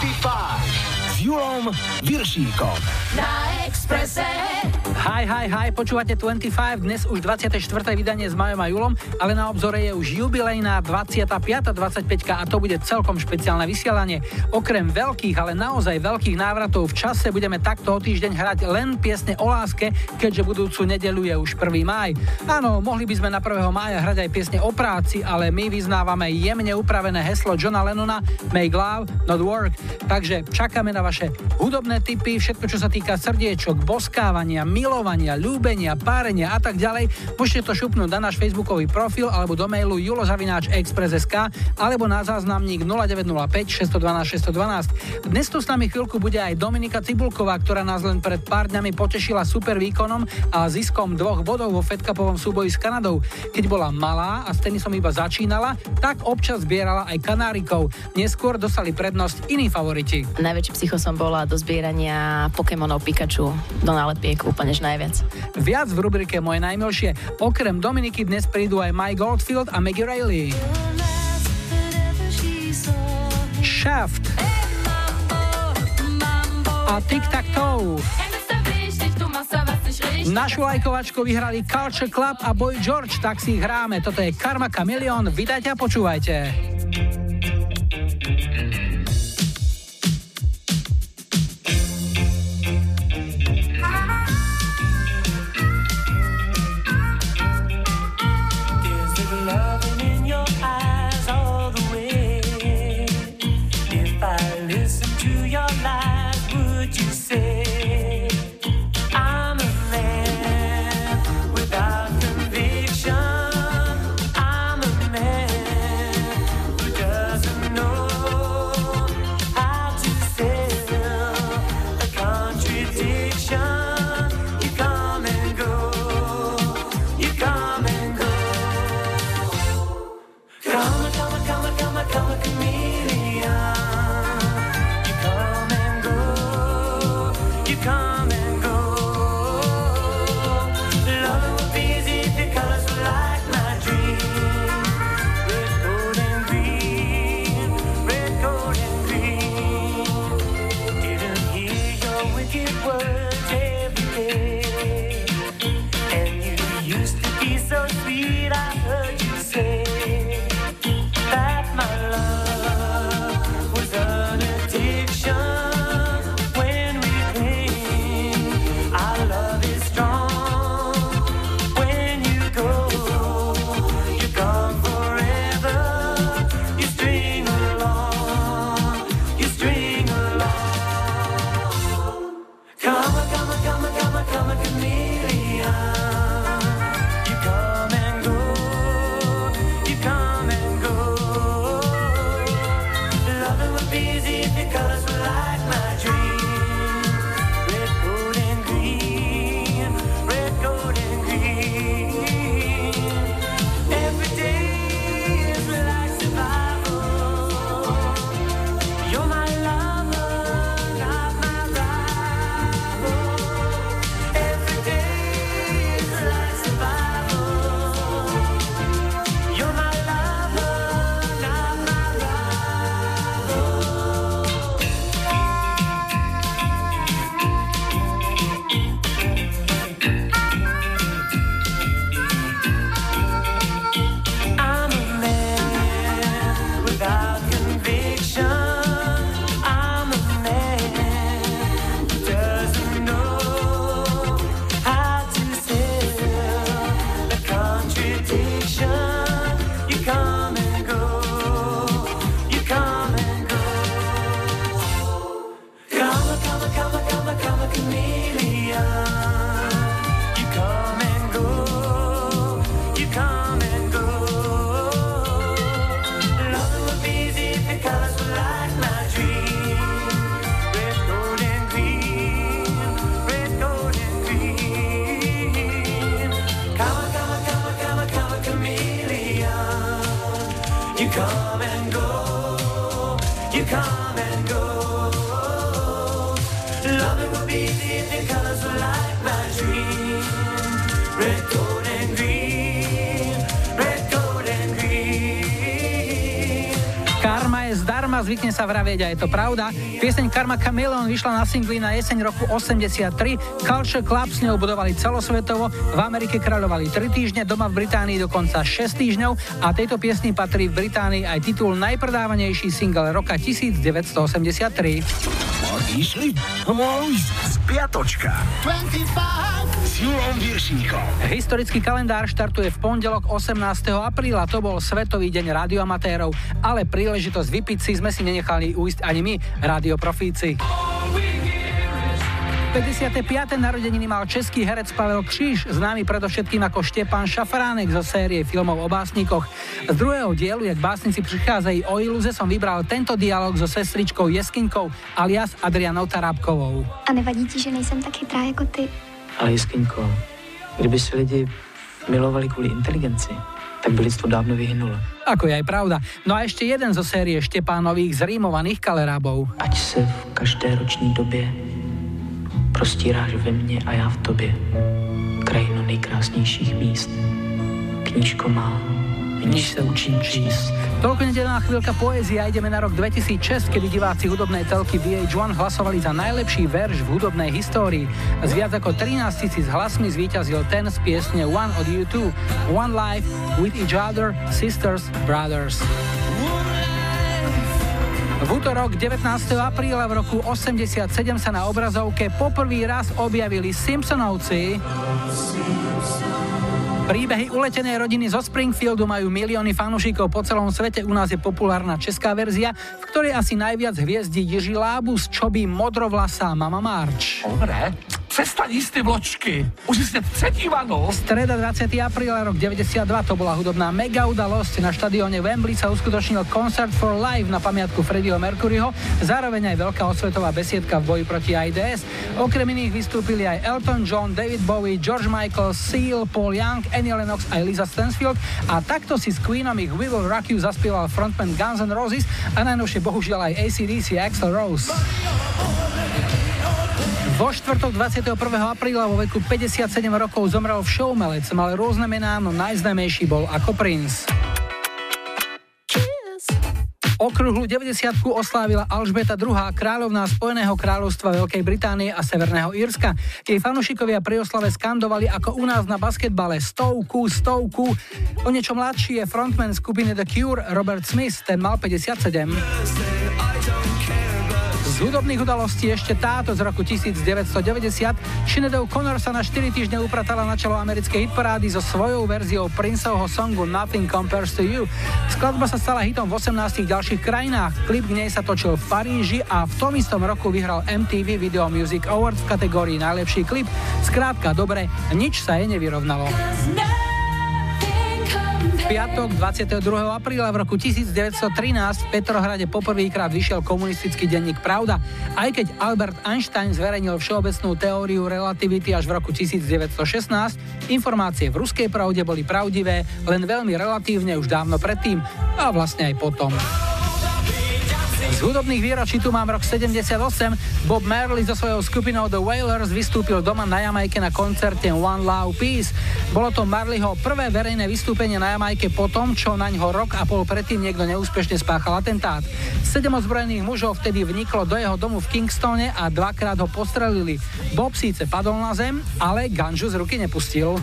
25 s Julom Viršíkom. Na Expresse. Hi, hi, hi, počúvate 25, dnes už 24. vydanie s Majom a Julom, ale na obzore je už jubilejná 25. 25 a to bude celkom špeciálne vysielanie. Okrem veľkých, ale naozaj veľkých návratov v čase budeme takto o týždeň hrať len piesne o láske, keďže budúcu nedelu je už 1. máj. Áno, mohli by sme na 1. mája hrať aj piesne o práci, ale my vyznávame jemne upravené heslo Johna Lennona Make love, not work. Takže čakáme na vaše hudobné tipy, všetko čo sa týka srdiečok, boskávania, mil milovania, ľúbenia, párenia a tak ďalej, môžete to šupnúť na náš facebookový profil alebo do mailu julozavináč.express.sk alebo na záznamník 0905 612 612. Dnes tu s nami chvíľku bude aj Dominika Cibulková, ktorá nás len pred pár dňami potešila super výkonom a ziskom dvoch bodov vo Fed Cupovom súboji s Kanadou. Keď bola malá a s tenisom iba začínala, tak občas zbierala aj kanárikov. Neskôr dostali prednosť iní favoriti. Najväčší psycho som bola do zbierania Pokémonov Pikachu do nálepiek úplne najviac. Viac v rubrike Moje najmilšie. Okrem Dominiky dnes prídu aj Mike Goldfield a Maggie Riley. Shaft a Tic Tac Toe. Našu lajkovačku vyhrali Culture Club a Boy George, tak si ich hráme. Toto je Karma Chameleon. Vydajte a počúvajte. Sa vravieť a je to pravda. Pieseň Karma Chameleon vyšla na singli na jeseň roku 83. Culture Club s ňou budovali celosvetovo, v Amerike kráľovali 3 týždne, doma v Británii dokonca 6 týždňov a tejto piesni patrí v Británii aj titul najpredávanejší single roka 1983. Išli? Spiatočka. 25 s Julom Viršíkom. Historický kalendár štartuje v pondelok 18. apríla, to bol Svetový deň radioamatérov, ale príležitosť vypiť si sme si nenechali uísť ani my, radioprofíci. 55. narodeniny mal český herec Pavel Kříž, známy predovšetkým ako Štepán Šafránek zo série filmov o básnikoch. Z druhého dielu, jak básnici prichádzajú o iluze, som vybral tento dialog so sestričkou Jeskinkou alias Adrianou Tarábkovou. A nevadí ti, že nejsem tak chytrá jako ty? Ale Jeskinko, kdyby si lidi milovali kvôli inteligenci, tak by lidstvo dávno vyhynulo. Ako je aj pravda. No a ešte jeden zo série Štepánových zrímovaných kalerábov. Ať se v každé roční době prostíráš ve mně a já v tobě. Krajinu nejkrásnějších míst. Knížko má, níž se učím číst. Toľko nedelná chvíľka poézie a ideme na rok 2006, kedy diváci hudobnej telky VH1 hlasovali za najlepší verš v hudobnej histórii. S viac ako 13 tisíc hlasmi zvíťazil ten z piesne One od U2, One Life, With Each Other, Sisters, Brothers. V útorok 19. apríla v roku 87 sa na obrazovke poprvý raz objavili Simpsonovci. Príbehy uletenej rodiny zo Springfieldu majú milióny fanúšikov po celom svete. U nás je populárna česká verzia, v ktorej asi najviac hviezdí Jiří Lábus, Čoby, Modrovlasá, Mama March. Dobre, Přestaň jíst ty vločky. Už si sněd třetí vanu. Streda 20. apríla rok 92 to bola hudobná mega udalosť. Na štadióne Wembley sa uskutočnil Concert for Life na pamiatku Freddieho Mercuryho, zároveň aj veľká osvetová besiedka v boji proti AIDS. Okrem iných vystúpili aj Elton John, David Bowie, George Michael, Seal, Paul Young, Annie Lennox aj Lisa Stansfield a takto si s Queenom ich We Will Rock You zaspieval frontman Guns N' Roses a najnovšie bohužiaľ aj ACDC Axel Rose. Vo štvrtok 21. apríla vo veku 57 rokov zomrel v showmelec, mal rôzne mená, no najznámejší bol ako Prince. Okruhlu 90 oslávila Alžbeta II, kráľovná Spojeného kráľovstva Veľkej Británie a Severného Írska. Jej fanúšikovia pri oslave skandovali ako u nás na basketbale stovku, stovku. O niečo mladší je frontman skupiny The Cure Robert Smith, ten mal 57 hudobných udalostí ešte táto z roku 1990. Sinead O'Connor sa na 4 týždne upratala na čelo americkej hitparády so svojou verziou Princeovho songu Nothing Compares to You. Skladba sa stala hitom v 18 ďalších krajinách. Klip k nej sa točil v Paríži a v tom istom roku vyhral MTV Video Music Awards v kategórii najlepší klip. Skrátka, dobre, nič sa jej nevyrovnalo piatok 22. apríla v roku 1913 v Petrohrade poprvýkrát vyšiel komunistický denník Pravda, aj keď Albert Einstein zverejnil všeobecnú teóriu relativity až v roku 1916, informácie v ruskej pravde boli pravdivé len veľmi relatívne už dávno predtým a vlastne aj potom. Z hudobných výročí tu mám rok 78. Bob Marley so svojou skupinou The Wailers vystúpil doma na Jamajke na koncerte One Love Peace. Bolo to Marleyho prvé verejné vystúpenie na Jamajke po tom, čo na ňo rok a pol predtým niekto neúspešne spáchal atentát. Sedem ozbrojených mužov vtedy vniklo do jeho domu v Kingstone a dvakrát ho postrelili. Bob síce padol na zem, ale ganžu z ruky nepustil.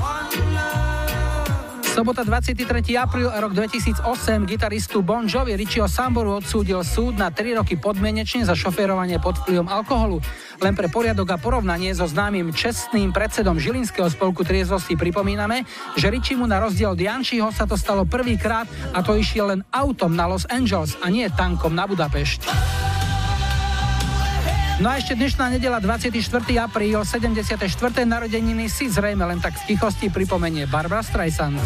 Sobota 23. apríl rok 2008 gitaristu Bon Jovi Richieho Samboru odsúdil súd na 3 roky podmienečne za šoférovanie pod vplyvom alkoholu. Len pre poriadok a porovnanie so známym čestným predsedom Žilinského spolku triezvosti pripomíname, že Richie mu na rozdiel od Jančiho sa to stalo prvýkrát a to išiel len autom na Los Angeles a nie tankom na Budapešť. No a ešte dnešná nedela 24. apríl 74. narodeniny si zrejme len tak v tichosti pripomenie Barbara Streisand.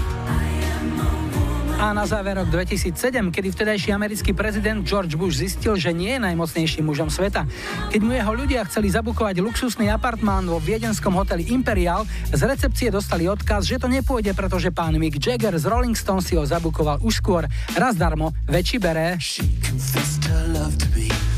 A na záver rok 2007, kedy vtedajší americký prezident George Bush zistil, že nie je najmocnejším mužom sveta. Keď mu jeho ľudia chceli zabukovať luxusný apartmán vo viedenskom hoteli Imperial, z recepcie dostali odkaz, že to nepôjde, pretože pán Mick Jagger z Rolling Stones si ho zabukoval už skôr. Raz darmo, väčší bere. Then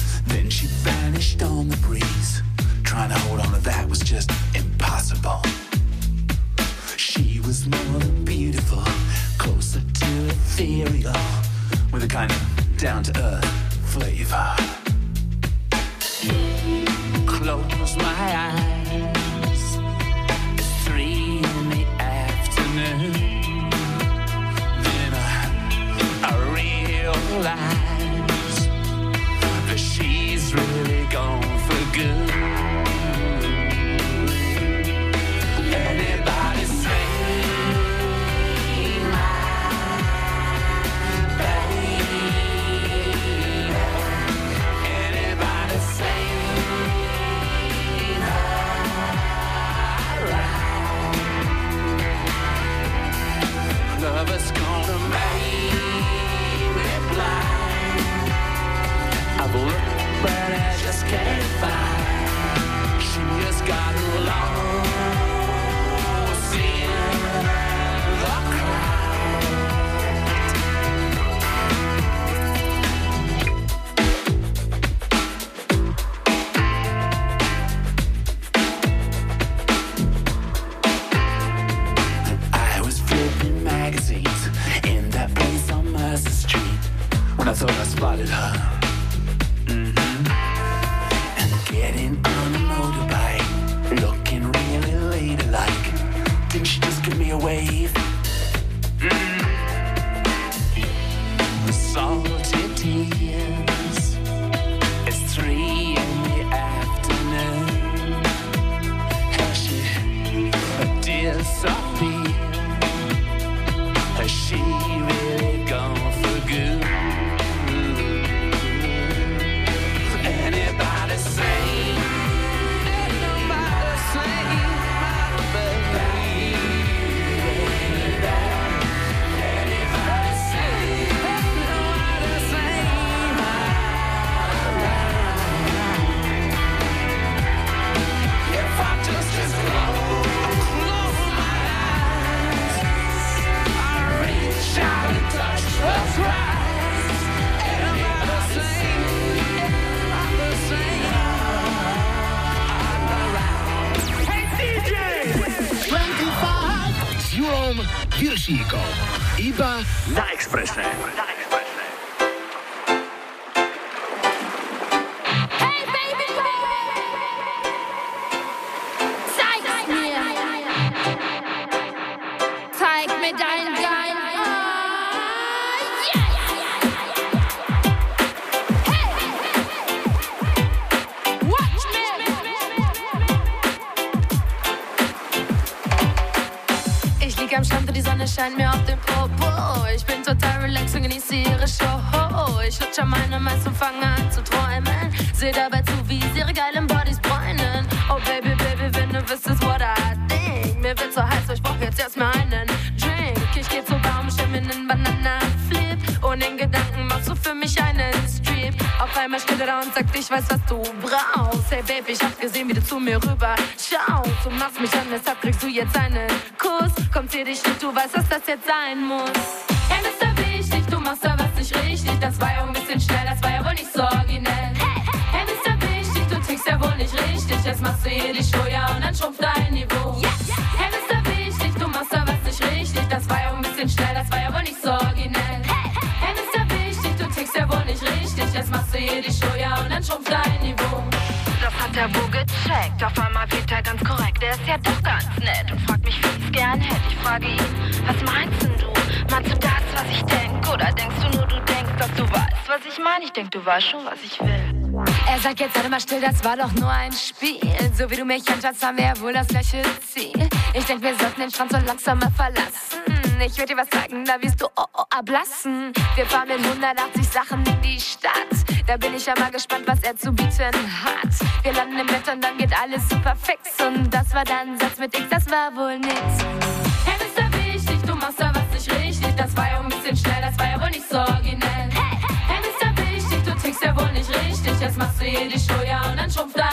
Scheint mir auf den Popo. Ich bin total relaxed und genieße ihre Show. Ich lutsch an meinem Eis und fange an zu träumen. Seh dabei zu, wie sie ihre geilen Bodies bräunen. Oh Baby, Baby, wenn du wüsstest, einmal steht er da und sagt, ich weiß, was du brauchst. Hey Baby, ich hab gesehen, wie du zu mir rüber schaust. Du machst mich an, deshalb kriegst du jetzt einen Kuss. Kommt dir dich nicht, du weißt, dass das jetzt sein muss. Hey, Mr. Wichtig, du machst da was nicht richtig. Das war ja ein bisschen schnell, das war ja wohl nicht so originell. Frage was meinst denn du? Meinst du das, was ich denk? Oder denkst du nur, du denkst, dass du weißt, was ich meine? Ich denk, du weißt schon, was ich will. Er sagt jetzt sei mal still, das war doch nur ein Spiel. So wie du mich anschaust, haben wir ja wohl das gleiche Ziel. Ich denk, wir sollten den Strand so langsam mal verlassen. Ich würde dir was sagen, da wirst du oh, oh, ablassen. Wir fahren mit 180 Sachen in die Stadt. Da bin ich ja mal gespannt, was er zu bieten hat. Wir landen im Bett und dann geht alles super fix. Und das war dann Satz mit X, das war wohl nix. Machst was nicht richtig. Das war ja ein bisschen schnell, das war ja wohl nicht so originell. Hey, Mr. Wichtig, du tickst ja wohl nicht richtig. Jetzt machst du hier die ja, und dann schrumpft dein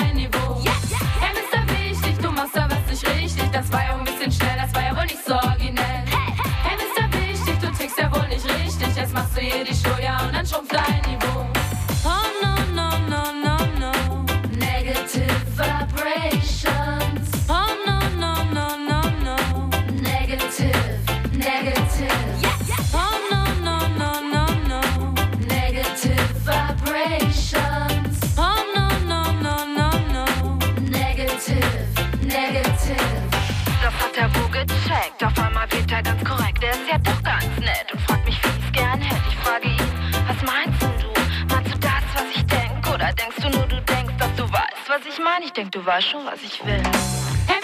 meine? Ich denk, du weißt schon, was ich will.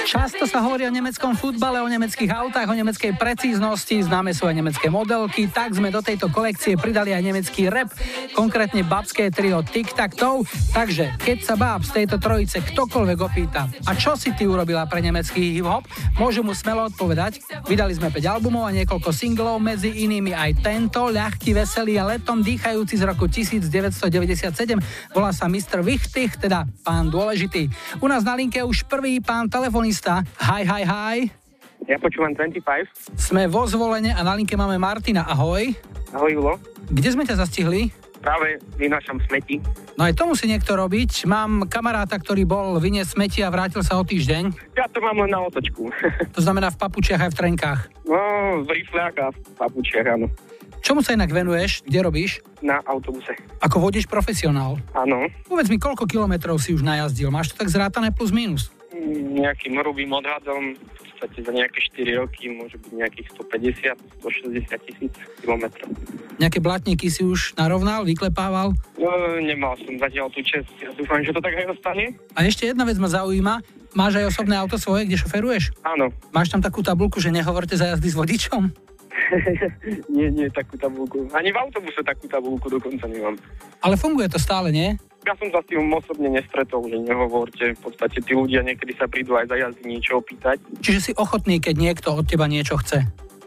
Často sa hovorí o nemeckom futbale, o nemeckých autách, o nemeckej precíznosti, známe sú aj nemecké modelky, tak sme do tejto kolekcie pridali aj nemecký rap, konkrétne babské trio Tic Tac Toe. Takže, keď sa báb z tejto trojice ktokoľvek opýta, a čo si ty urobila pre nemecký hip-hop, môžu mu smelo odpovedať. Vydali sme 5 albumov a niekoľko singlov, medzi inými aj tento, ľahký, veselý a letom dýchajúci z roku 1997, volá sa Mr. Wichtich, teda pán dôležitý. U nás na linke už prvý pán telefonista. Hi, hi, hi. Ja počúvam 25. Sme vo zvolenie a na linke máme Martina. Ahoj. Ahoj, Julo. Kde sme ťa zastihli? Práve vynášam smeti. No aj to musí niekto robiť. Mám kamaráta, ktorý bol vyniesť smeti a vrátil sa o týždeň. Ja to mám len na otočku. to znamená v papučiach aj v trenkách. No, v rifliach a v papučiach, áno. Čomu sa inak venuješ? Kde robíš? Na autobuse. Ako vodíš profesionál? Áno. Povedz mi, koľko kilometrov si už najazdil? Máš to tak zrátané plus minus? Nejakým hrubým odhadom v podstate za nejaké 4 roky môže byť nejakých 150, 160 tisíc kilometrov. Nejaké blatníky si už narovnal, vyklepával? No, nemal som zatiaľ tú čest. Ja dúfam, že to tak aj ostane. A ešte jedna vec ma zaujíma. Máš aj osobné auto svoje, kde šoferuješ? Áno. Máš tam takú tabulku, že nehovorte za jazdy s vodičom? nie, nie takú tabulku. Ani v autobuse takú tabulku dokonca nemám. Ale funguje to stále, nie? Ja som sa s tým osobne nestretol, že nehovorte. V podstate tí ľudia niekedy sa prídu aj za jazdy niečo opýtať. Čiže si ochotný, keď niekto od teba niečo chce?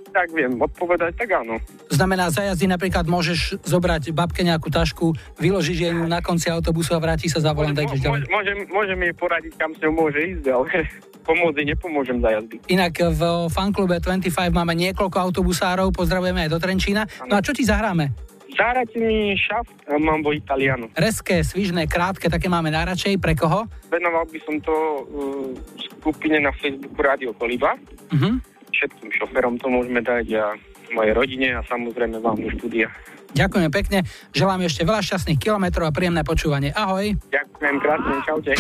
Tak viem, odpovedať, tak áno. Znamená, za jazdy napríklad môžeš zobrať babke nejakú tašku, vyložiť jej na konci autobusu a vráti sa za volant ďalej. Môžem, môžem jej poradiť, kam s ňou môže ísť, ale pomôcť nepomôžem za jazdy. Inak v fanklube 25 máme niekoľko autobusárov, pozdravujeme aj do Trenčína. No a čo ti zahráme? Mi šaft Mambo Italiano. Reské, svižné, krátke, také máme najradšej. Pre koho? Venoval by som to uh, skupine na Facebooku Radio Koliba. Uh-huh. Všetkým šoferom to môžeme dať a mojej rodine a samozrejme vám do štúdia. Ďakujem pekne, želám ešte veľa šťastných kilometrov a príjemné počúvanie. Ahoj. Ďakujem krásne, čaute.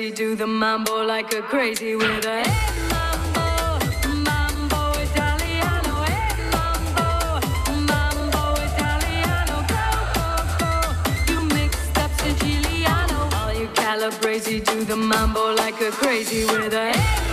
Crazy, do the mambo like a crazy with a mambo, mambo Italiano, mambo, mambo Italiano, go go go. You mixed up Siciliano, all you calabrese do the mambo like a crazy with a hey.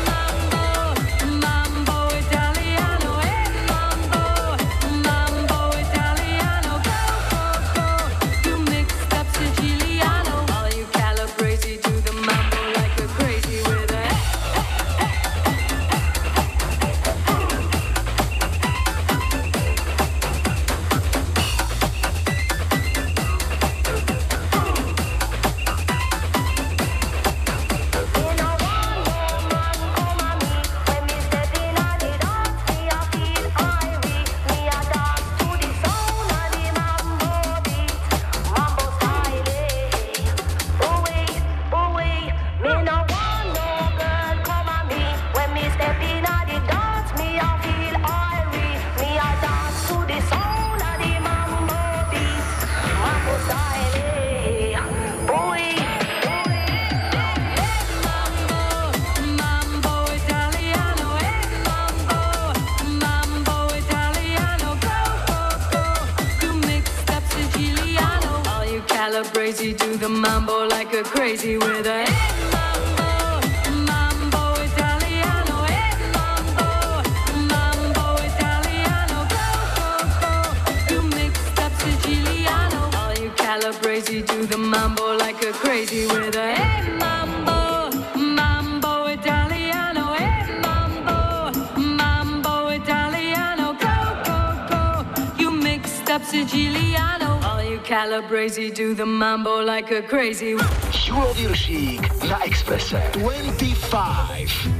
hella to the mambo like a crazy with a hey, mambo, mambo Italiano, hey, mambo, mambo Italiano, go, go, go, you mixed up Siciliano. All you calabrese do the mambo like a crazy with a hey, mambo. Calabrese do the mambo like a crazy. Viršík na Expresse 25.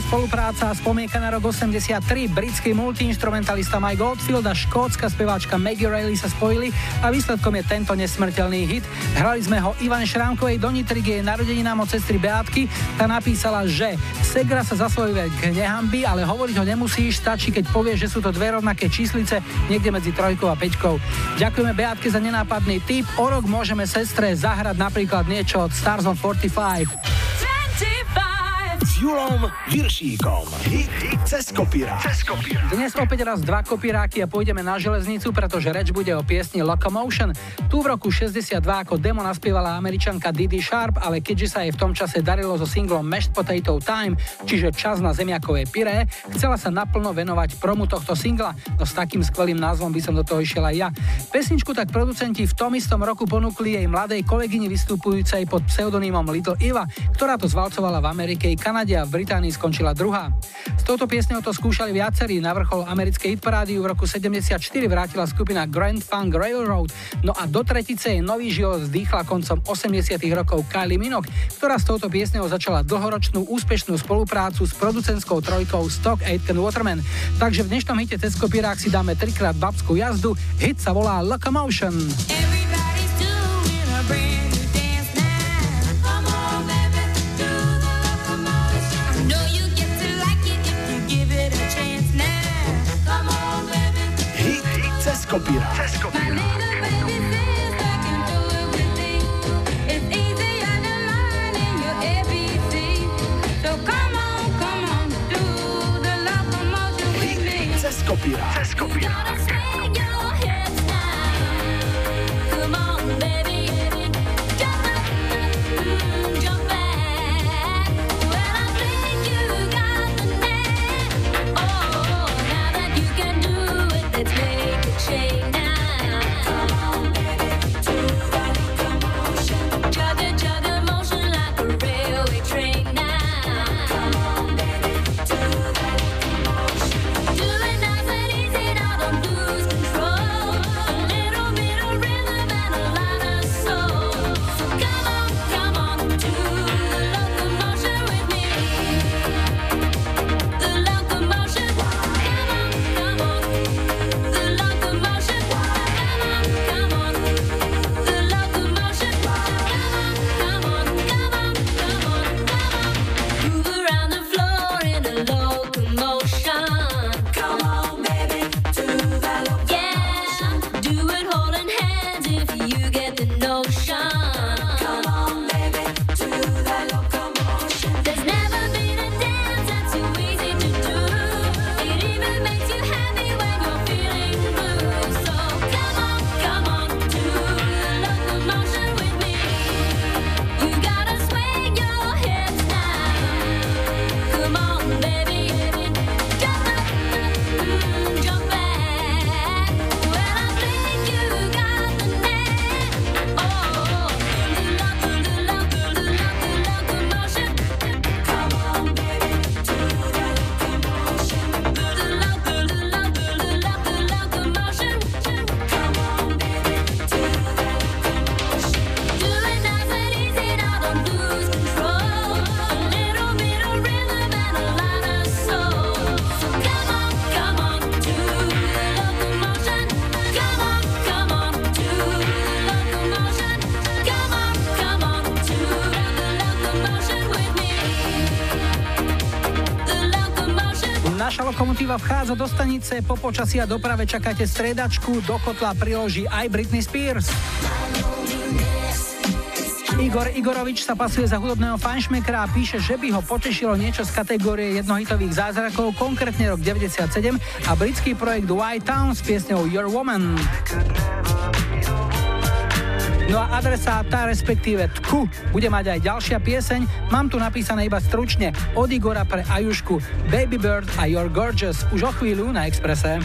spolupráca a spomienka na rok 83. Britský multiinstrumentalista Mike Goldfield a škótska speváčka Maggie Reilly sa spojili a výsledkom je tento nesmrteľný hit. Hrali sme ho Ivan Šrámkovej do Nitry, jej narodeninám od sestry Beátky. Tá napísala, že Segra sa za svoj vek nehambi, ale hovoriť ho nemusíš, stačí, keď povieš, že sú to dve rovnaké číslice niekde medzi trojkou a peťkou. Ďakujeme Beátke za nenápadný tip. O rok môžeme sestre zahrať napríklad niečo od Stars on 45. Julom Viršíkom. Hit, hit cez kopírák. Dnes opäť raz dva kopíráky a pôjdeme na železnicu, pretože reč bude o piesni Locomotion. Tu v roku 62 ako demo naspievala američanka Didi Sharp, ale keďže sa jej v tom čase darilo so singlom Mashed Potato Time, čiže čas na zemiakové pyré, chcela sa naplno venovať promu tohto singla, no s takým skvelým názvom by som do toho išiel aj ja. Pesničku tak producenti v tom istom roku ponúkli jej mladej kolegyni vystupujúcej pod pseudonymom Little Eva, ktorá to zvalcovala v Amerike i Kanade a v Británii skončila druhá. S touto piesňou to skúšali viacerí, na vrchol americkej hitparády v roku 74 vrátila skupina Grand Funk Railroad, no a do tretice jej nový život zdýchla koncom 80 rokov Kylie Minogue, ktorá s touto piesňou začala dlhoročnú úspešnú spoluprácu s producentskou trojkou Stock Aitken Waterman. Takže v dnešnom hite cez kopírák si dáme trikrát babskú jazdu, hit sa volá Locomotion. Everybody's kopírák. Cez kopírák. Cez kopírák. Cez kopírák. Stanice, po počasí a doprave čakáte stredačku, do kotla priloží aj Britney Spears. Igor Igorovič sa pasuje za hudobného fanšmekra a píše, že by ho potešilo niečo z kategórie jednohitových zázrakov, konkrétne rok 97 a britský projekt White Town s piesňou Your Woman. No a adresáta, respektíve Tku, bude mať aj ďalšia pieseň. Mám tu napísané iba stručne od Igora pre Ajušku Baby Bird a You're Gorgeous už o chvíľu na Exprese.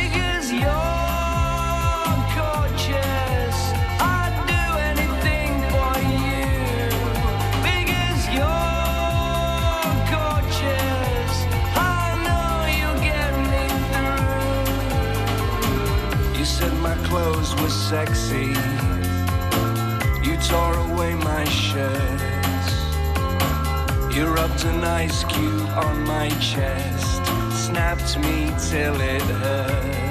Sexy. You tore away my shirts. You rubbed an ice cube on my chest, snapped me till it hurt.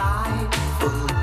delightful.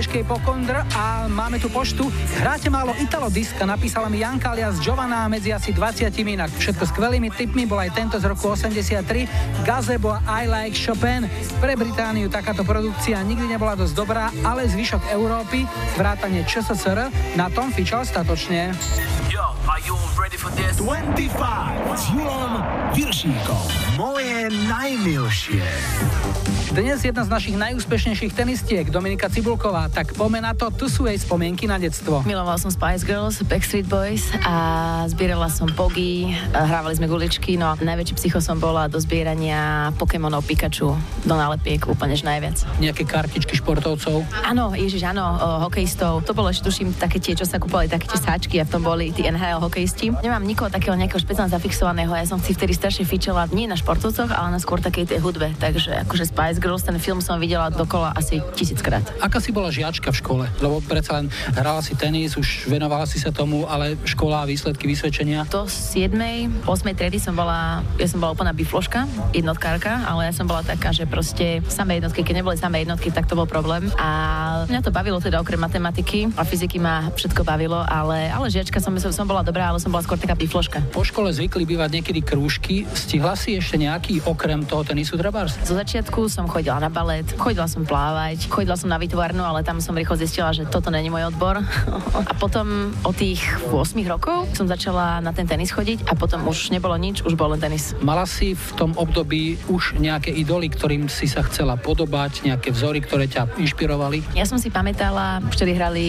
Českej Pokondr a máme tu poštu. Hráte málo Italo diska, napísala mi Janka alias Giovanna medzi asi 20 inak. Všetko skvelými tipmi bol aj tento z roku 83 Gazebo a I Like Chopin. Pre Britániu takáto produkcia nikdy nebola dosť dobrá, ale zvyšok Európy, vrátane ČSSR, na tom fičal statočne. Yo, are you ready for this? 25 s Julom Viršíkom. Moje najmilšie. Dnes jedna z našich najúspešnejších tenistiek, Dominika Cibulková, tak pomena to, tu sú jej spomienky na detstvo. Milovala som Spice Girls, Backstreet Boys a zbierala som pogy, hrávali sme guličky, no a najväčší psycho som bola do zbierania Pokémonov Pikachu, do nálepiek úplne najviac. Nejaké kartičky športovcov? Áno, ježiš, áno, o, hokejistov. To bolo tuším také tie, čo sa kúpali, také tie sáčky a v tom boli tí NHL hokejisti. Nemám nikoho takého nejakého špeciálne zafixovaného, ja som si vtedy strašne fičela nie na športovcoch, ale na skôr takej tej hudbe. Takže akože Spice Girls, ten film som videla dokola asi tisíckrát. Aká si bola žiačka v škole? Lebo predsa len hrala si tenis, už venovala si sa tomu, ale škola a výsledky, vysvedčenia? Do 7. 8. triedy som bola, ja som bola úplná bifloška, jednotkárka, ale ja som bola taká, že proste samé jednotky, keď neboli samé jednotky, tak to bol problém. A mňa to bavilo teda okrem matematiky a fyziky ma všetko bavilo, ale, ale žiačka som, som bola dobrá, ale som bola skôr taká bifloška. Po škole zvykli bývať niekedy krúžky. Stihla si ešte nejaký okrem toho tenisu trebárs? Zo začiatku som chodila na balet, chodila som plávať, chodila som na vytvarnu, ale tam som rýchlo zistila, že toto není môj odbor. a potom od tých 8 rokov som začala na ten tenis chodiť a potom už nebolo nič, už bol len tenis. Mala si v tom období už nejaké idoly, ktorým si sa chcela podobať, nejaké vzory, ktoré ťa inšpirovali? Ja som si pamätala, vtedy hrali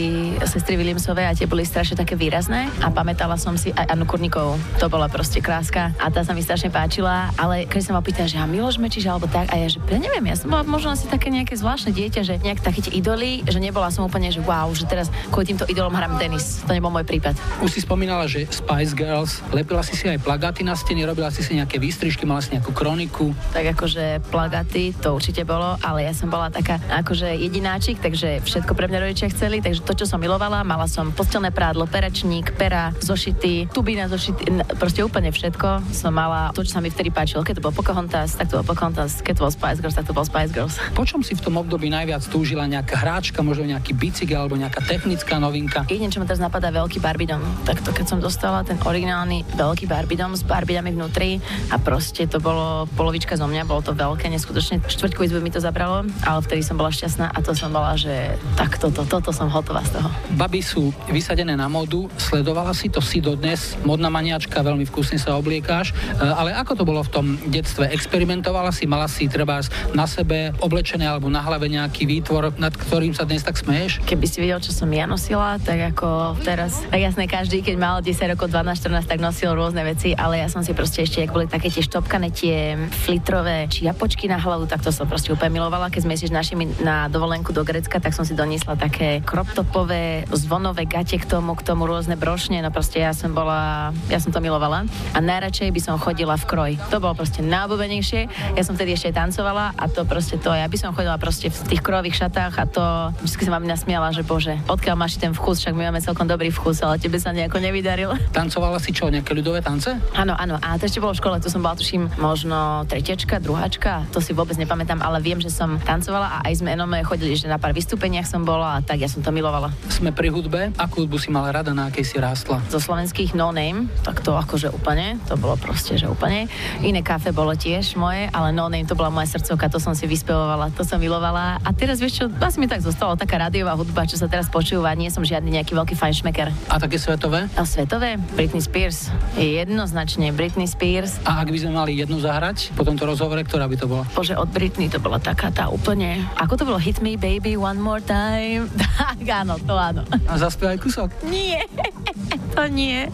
sestry Williamsové a tie boli strašne také výrazné a pamätala som si aj Anu Kurníkovú. To bola proste kráska a tá sa mi strašne páčila, ale keď som ma pýtala, že a Miloš Mečiš alebo tak a ja, že neviem, ja som bola možno asi také nejaké zvláštne dieťa, že nejak také tie idoly, že nebola som úplne, že wow, že teraz kvôli týmto idolom hrám tenis. To nebol môj prípad. Už si spomínala, že Spice Girls, lepila si si aj plagáty na steny, robila si si nejaké výstrižky, mala si nejakú kroniku. Tak akože plagaty, to určite bolo, ale ja som bola taká akože jedináčik, takže všetko pre mňa rodičia chceli, takže to, čo som milovala, mala som postelné prádlo, peračník, pera, zošity, tuby na zošity, proste úplne všetko som mala to, čo sa mi vtedy páčilo. Keď to bol Pocahontas, tak to bol Pocahontas, keď to bol Spice Girls, tak to bol Spice Girls. Po čom si v tom období najviac túžila nejaká hráčka, možno nejaký bicykel alebo nejaká technická novinka? Jedine, čo ma teraz napadá, veľký Barbidom. Tak to, keď som dostala ten originálny veľký Barbidom s Barbidami vnútri a proste to bolo polovička zo mňa, bolo to veľké, neskutočne. Štvrťku izbu mi to zabralo, ale vtedy som bola šťastná a to som bola, že tak toto, toto som hotová z toho. Baby sú vysadené na modu, sledovala si to si dodnes, modná maniačka, veľmi vkusne sa obliekáš, e, ale ako to bolo v tom detstve? Experimentovala si, mala si treba na sebe oblečené alebo na hlave nejaký výtvor, nad ktorým sa dnes tak smeješ? Keby si videl, čo som ja nosila, tak ako teraz, tak jasné, každý, keď mal 10 rokov, 12, 14, tak nosil rôzne veci, ale ja som si proste ešte, ak boli také tie štopkané, tie flitrové či japočky na hlavu, tak to som proste úplne milovala. Keď sme išli našimi na dovolenku do Grecka, tak som si doniesla také kroptopové, zvonové gate k tomu, k tomu rôzne brošne, no proste ja som bola, ja som to milovala a najradšej by som chodila v kroj. To bolo proste najobľúbenejšie. Ja som vtedy ešte tancovala a to proste to, ja by som chodila proste v tých krojových šatách a to vždy sa ma nasmiala, že bože, odkiaľ máš ten vkus, však my máme celkom dobrý vkus, ale tebe sa nejako nevydaril. Tancovala si čo, nejaké ľudové tance? Áno, áno, a to ešte bolo v škole, tu som bola tuším možno tretečka, druháčka, to si vôbec nepamätám, ale viem, že som tancovala a aj sme enome chodili, že na pár vystúpeniach som bola a tak ja som to milovala. Sme pri hudbe, akú hudbu si mala rada, na akej si rástla? Zo slovenských No Name, tak to akože úplne, to bolo proste, že úplne. Iné kafe bolo tiež moje, ale No Name to bola moja srdcovka, to som si vyspevovala, to som milovala. A teraz vieš čo, asi mi tak zostalo taká rádiová hudba, čo sa teraz počúva, nie som žiadny nejaký veľký fajnšmeker. A také svetové? A svetové? Britney Spears. Je jednoznačne Britney Spears. A ak by sme mali jednu zahrať po tomto rozhovore, ktorá by to bola? Bože, od Britney to bola taká tá úplne... Ako to bolo? Hit me baby one more time. tak áno, to áno. A zaspievaj kusok? Nie, to nie.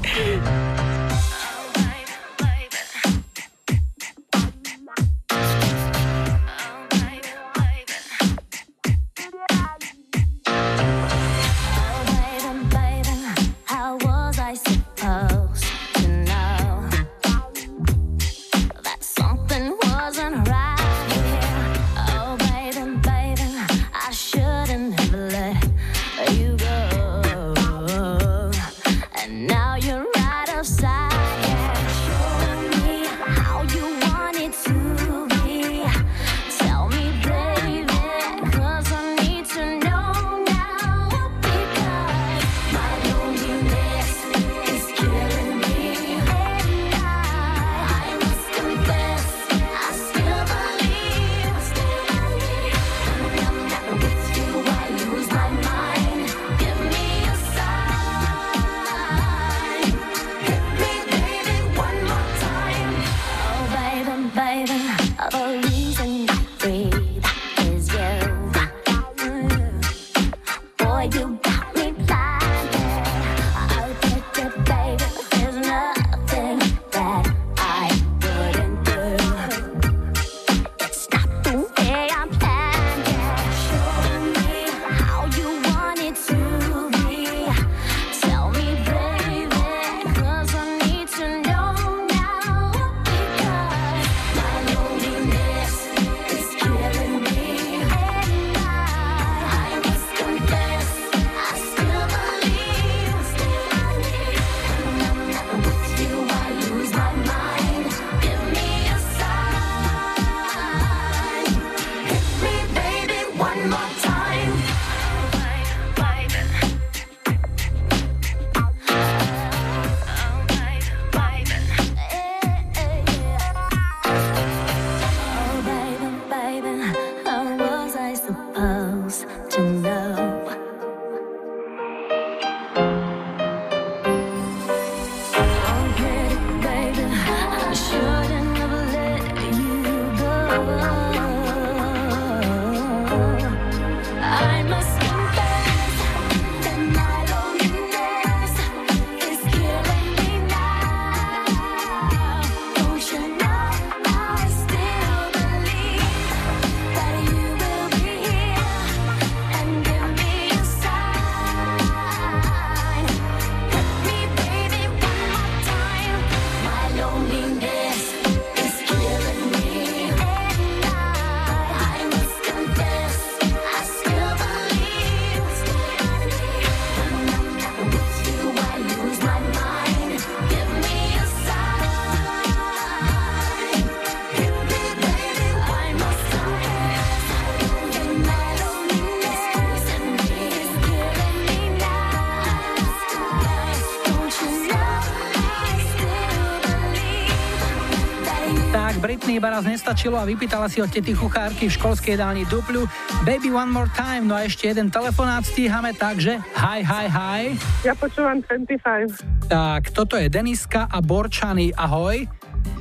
Nestačilo a vypýtala si od tety chuchárky v školskej dálni dupľu Baby One More Time. No a ešte jeden telefonát stíhame, takže hi, hi, hi. Ja počúvam 25. Tak, toto je Deniska a Borčany. Ahoj.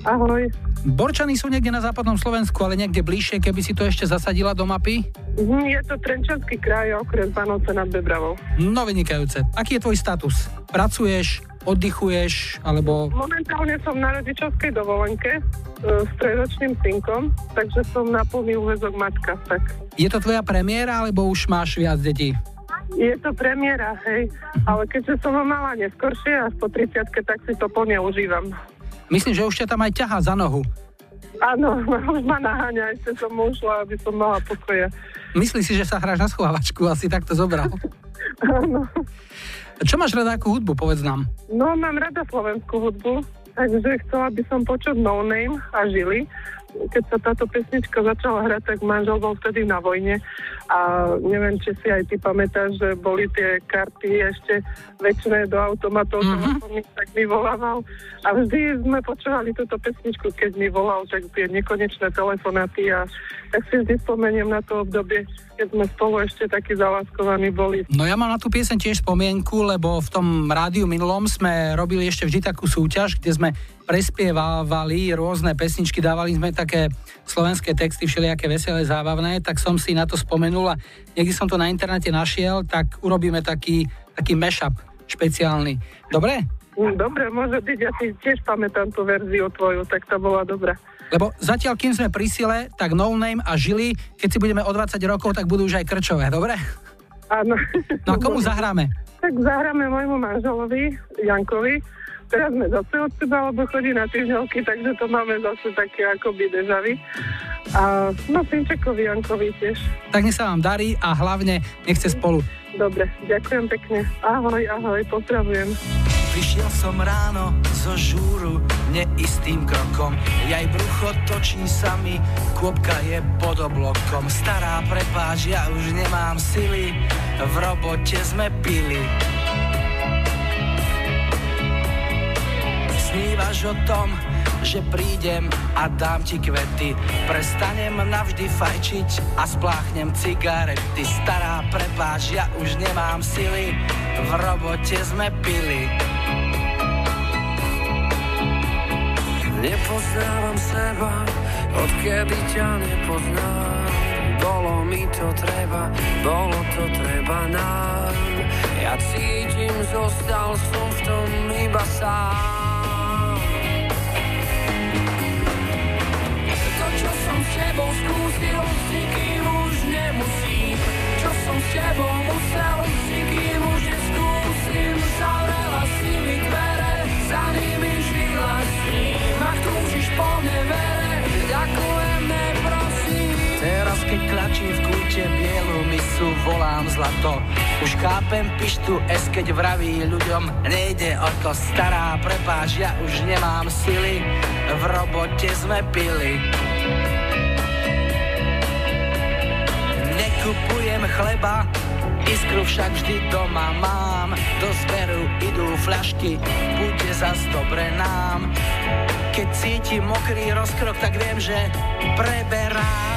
Ahoj. Borčany sú niekde na západnom Slovensku, ale niekde bližšie, keby si to ešte zasadila do mapy? Mhm, je to Trenčanský kraj, okrem Panoce nad Bebravou. No vynikajúce. Aký je tvoj status? Pracuješ, oddychuješ, alebo... Momentálne som na rodičovskej dovolenke e, s trojročným synkom, takže som na plný úvezok matka. Tak. Je to tvoja premiéra, alebo už máš viac detí? Je to premiéra, hej, ale keďže som ho mala neskôršie až po 30 tak si to plne užívam. Myslím, že už ťa tam aj ťahá za nohu. Áno, už ma naháňa, ešte som ušla, aby som mala pokoja. Myslíš si, že sa hráš na schovávačku, asi takto zobral. Áno. Čo máš rada ako hudbu, povedz nám? No, mám rada slovenskú hudbu, takže chcela by som počuť No Name a Žili. Keď sa táto pesnička začala hrať, tak manžel bol vtedy na vojne a neviem, či si aj ty pamätáš, že boli tie karty ešte väčšie do automatov, mm-hmm. tak mi volával a vždy sme počúvali túto pesničku, keď mi volal, tak tie nekonečné telefonáty a tak si vždy spomeniem na to obdobie, keď sme spolu ešte takí zaláskovaní boli. No ja mám na tú piesen tiež spomienku, lebo v tom rádiu minulom sme robili ešte vždy takú súťaž, kde sme prespievali rôzne pesničky, dávali sme také slovenské texty, všelijaké veselé, zábavné, tak som si na to spomenul a niekde som to na internete našiel, tak urobíme taký, taký mashup špeciálny. Dobre? Dobre, môže byť, ja si tiež pamätám tú verziu tvoju, tak to bola dobrá. Lebo zatiaľ, kým sme pri sile, tak No Name a Žili, keď si budeme o 20 rokov, tak budú už aj krčové, dobre? Áno. No a komu zahráme? Tak zahráme môjmu manželovi, Jankovi. Teraz sme zase od seba, lebo chodí na týždňovky, takže to máme zase také akoby dežavy. A no Finčekovi Jankovi tiež. Tak nech sa vám darí a hlavne nechce spolu. Dobre, ďakujem pekne. Ahoj, ahoj, pozdravujem. Vyšiel som ráno zo žúru neistým krokom Jaj brucho točí sa mi, kôpka je pod oblokom Stará prepáč, ja už nemám sily, v robote sme pili Snívaš o tom, že prídem a dám ti kvety. Prestanem navždy fajčiť a spláchnem cigarety. Stará prepáč, ja už nemám sily, v robote sme pili. Nepoznávam seba, odkedy ťa nepoznám. Bolo mi to treba, bolo to treba nám. Ja cítim, zostal som v tom iba sám skúsil, s nikým už nemusím. Čo som s tebou musel, s nikým už neskúsim. Zavrela si mi dvere, za nimi žila sním Ak túžiš po mne vere, ďakujem, neprosím. Teraz keď klačím v kúte bielu misu, volám zlato. Už chápem pištu S, keď vraví ľuďom Nejde o to stará, prepáč, ja už nemám sily. V robote sme pili Nekupujem chleba, Iskru však vždy doma mám. Do zberu idú fľašky Bude zas dobre nám. Keď cítim mokrý rozkrok Tak viem, že preberám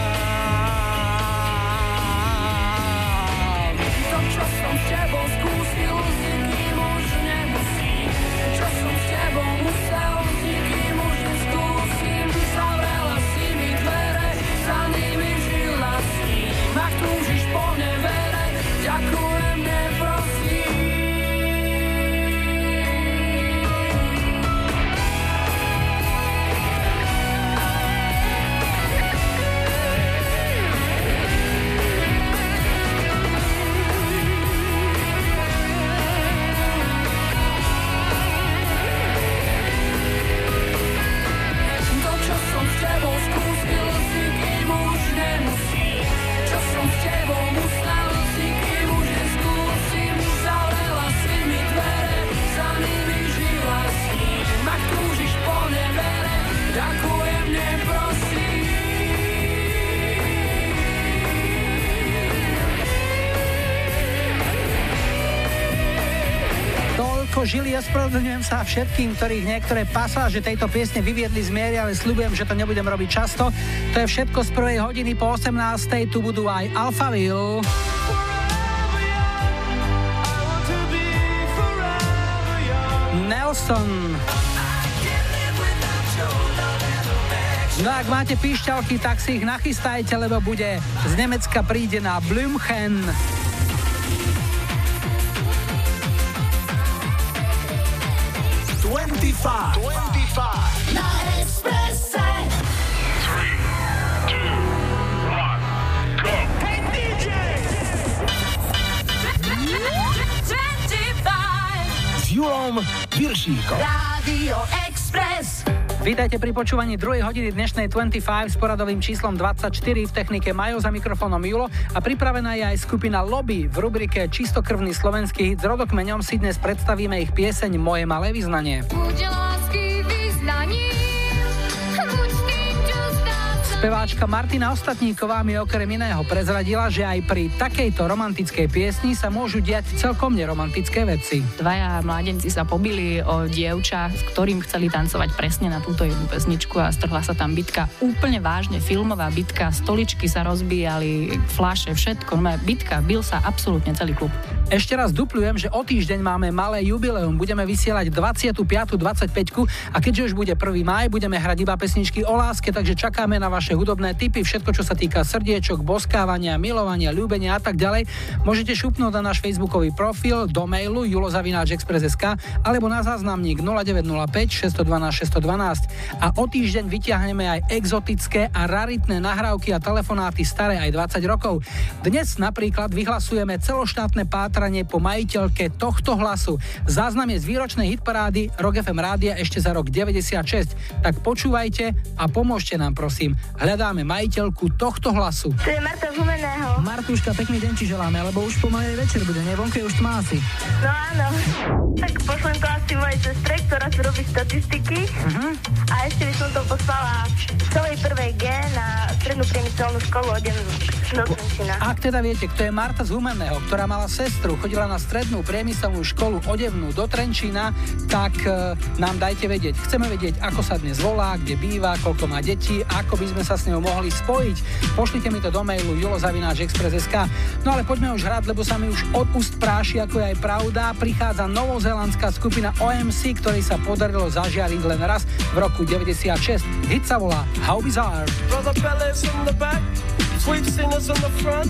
ospravedlňujem sa všetkým, ktorých niektoré pasáže tejto piesne vyviedli z miery, ale slúbujem, že to nebudem robiť často. To je všetko z prvej hodiny po 18. Tu budú aj Alphaville. Nelson. No ak máte píšťalky, tak si ich nachystajte, lebo bude z Nemecka príde na Blümchen. 25. 25. Na Expresse. 3, 2, 1, go. Hey DJ! 25. S Julom Viršíkom. Radio Express. Vítajte pri počúvaní druhej hodiny dnešnej 25 s poradovým číslom 24 v technike Majo za mikrofónom Julo a pripravená je aj skupina Lobby v rubrike Čistokrvný slovenský hit s rodokmeňom si dnes predstavíme ich pieseň Moje malé vyznanie. Bude lásky Speváčka Martina Ostatníková mi okrem iného prezradila, že aj pri takejto romantickej piesni sa môžu diať celkom neromantické veci. Dvaja mládenci sa pobili o dievča, s ktorým chceli tancovať presne na túto jednu pesničku a strhla sa tam bitka. Úplne vážne filmová bitka, stoličky sa rozbíjali, fláše, všetko. No, bitka, bil sa absolútne celý klub. Ešte raz duplujem, že o týždeň máme malé jubileum. Budeme vysielať 25. 25. a keďže už bude 1. maj, budeme hrať iba pesničky o láske, takže čakáme na vaše hudobné tipy, všetko, čo sa týka srdiečok, boskávania, milovania, ľúbenia a tak ďalej. Môžete šupnúť na náš facebookový profil, do mailu julozavináčexpress.sk alebo na záznamník 0905 612 612 a o týždeň vyťahneme aj exotické a raritné nahrávky a telefonáty staré aj 20 rokov. Dnes napríklad vyhlasujeme celoštátne pátra pátranie po majiteľke tohto hlasu. Záznam je z výročnej hitparády Rock FM rádia ešte za rok 96. Tak počúvajte a pomôžte nám prosím. Hľadáme majiteľku tohto hlasu. To je Marta Humeného. Martuška, pekný deň ti želáme, lebo už pomaly večer bude, ne? Vonke už tmá asi. No áno. Tak pošlem to asi mojej sestre, ktorá si robí štatistiky. Uh-huh. A ešte by som to poslala celej prvej G na strednú priemyselnú školu odem do Ak teda viete, kto je Marta z Humenného, ktorá mala sestru, sestru chodila na strednú priemyselnú školu odevnú do Trenčína, tak e, nám dajte vedieť. Chceme vedieť, ako sa dnes volá, kde býva, koľko má detí, ako by sme sa s ňou mohli spojiť. Pošlite mi to do mailu julozavináčexpress.sk No ale poďme už hrať, lebo sa mi už od úst práši, ako je aj pravda. Prichádza novozelandská skupina OMC, ktorej sa podarilo zažiariť len raz v roku 96. Hit sa volá How Bizarre. Brother in the back, sweet singers in the front.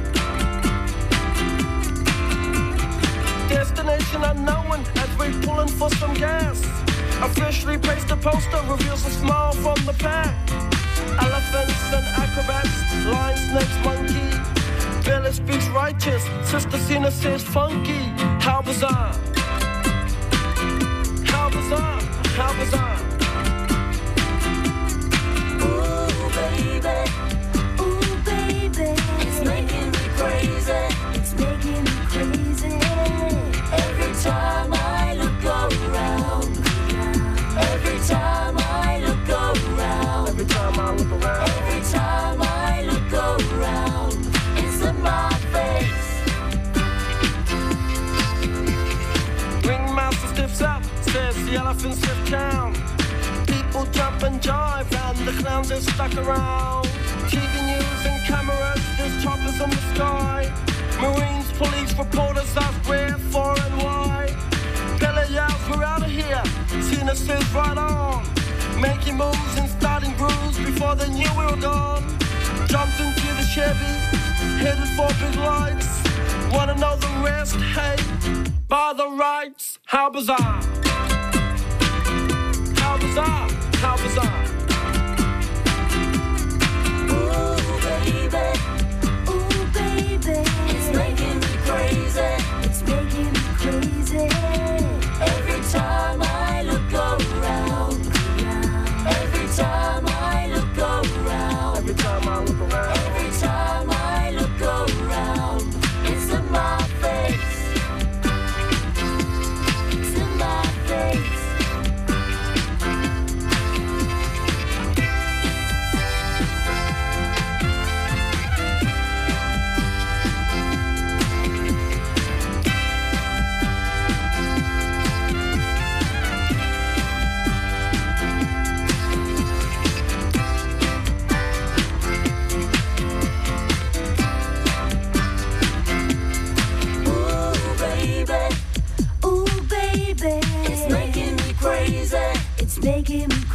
Destination unknown as we're pulling for some gas. Officially placed a poster reveals a smile from the pack. Elephants and acrobats, lion, snakes, monkey. Billy speaks righteous, Sister Cena says funky. How bizarre! How bizarre! How bizarre! Ooh, baby. Down. People jump and jive, and the clowns are stuck around. TV news and cameras, there's choppers in the sky. Marines, police, reporters ask where, for, and why. Billy yells, we're out of here. Cena says, right on. Making moves and starting grooves before they knew we were gone. Jumped into the Chevy, headed for big lights. Wanna know the rest? Hey, by the rights. How bizarre. Bizarre. How bizarre.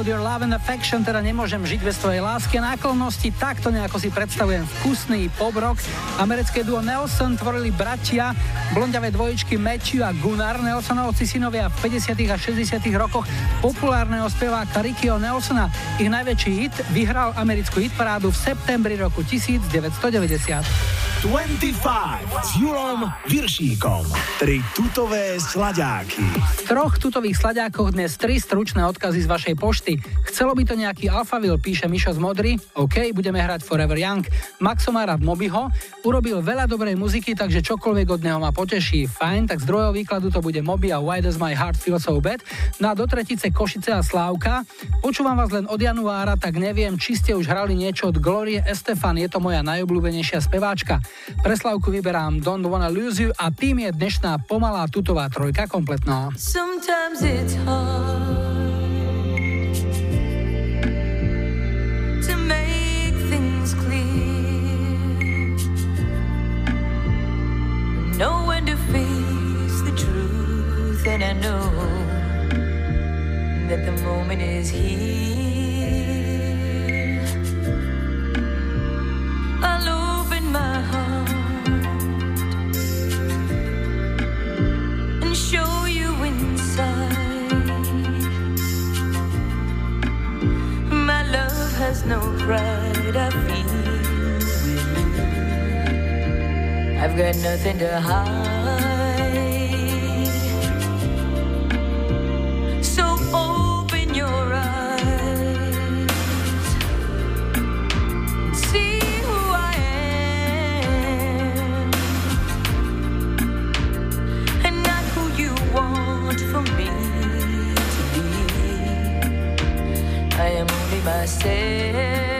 Without Your Love and Affection, teda nemôžem žiť bez tvojej lásky a náklonnosti, takto nejako si predstavujem vkusný pop rock. Americké duo Nelson tvorili bratia, blondiavé dvojičky Matthew a Gunnar, Nelsonovci synovia v 50. a 60. rokoch populárneho speváka Rickyho Nelsona. Ich najväčší hit vyhral americkú hitparádu v septembri roku 1990. 25 s Julom Viršíkom. Tri tutové sladáky. V troch tutových slaďákoch dnes tri stručné odkazy z vašej pošty. Chcelo by to nejaký alfavil, píše Mišo z Modry. OK, budeme hrať Forever Young. Maxo má Mobyho, urobil veľa dobrej muziky, takže čokoľvek od neho ma poteší. Fajn, tak z druhého výkladu to bude Moby a Why Does My Heart Feel So Bad. No do tretice Košice a Slávka. Počúvam vás len od januára, tak neviem, či ste už hrali niečo od Glorie Estefan, je to moja najobľúbenejšia speváčka. Pre Slavku vyberám Don't Wanna Lose You a tým je dnešná pomalá tutová trojka kompletná. Sometimes it's hard then I know that the moment is here. I'll open my heart and show you inside. My love has no pride, I feel. I've got nothing to hide. am only myself.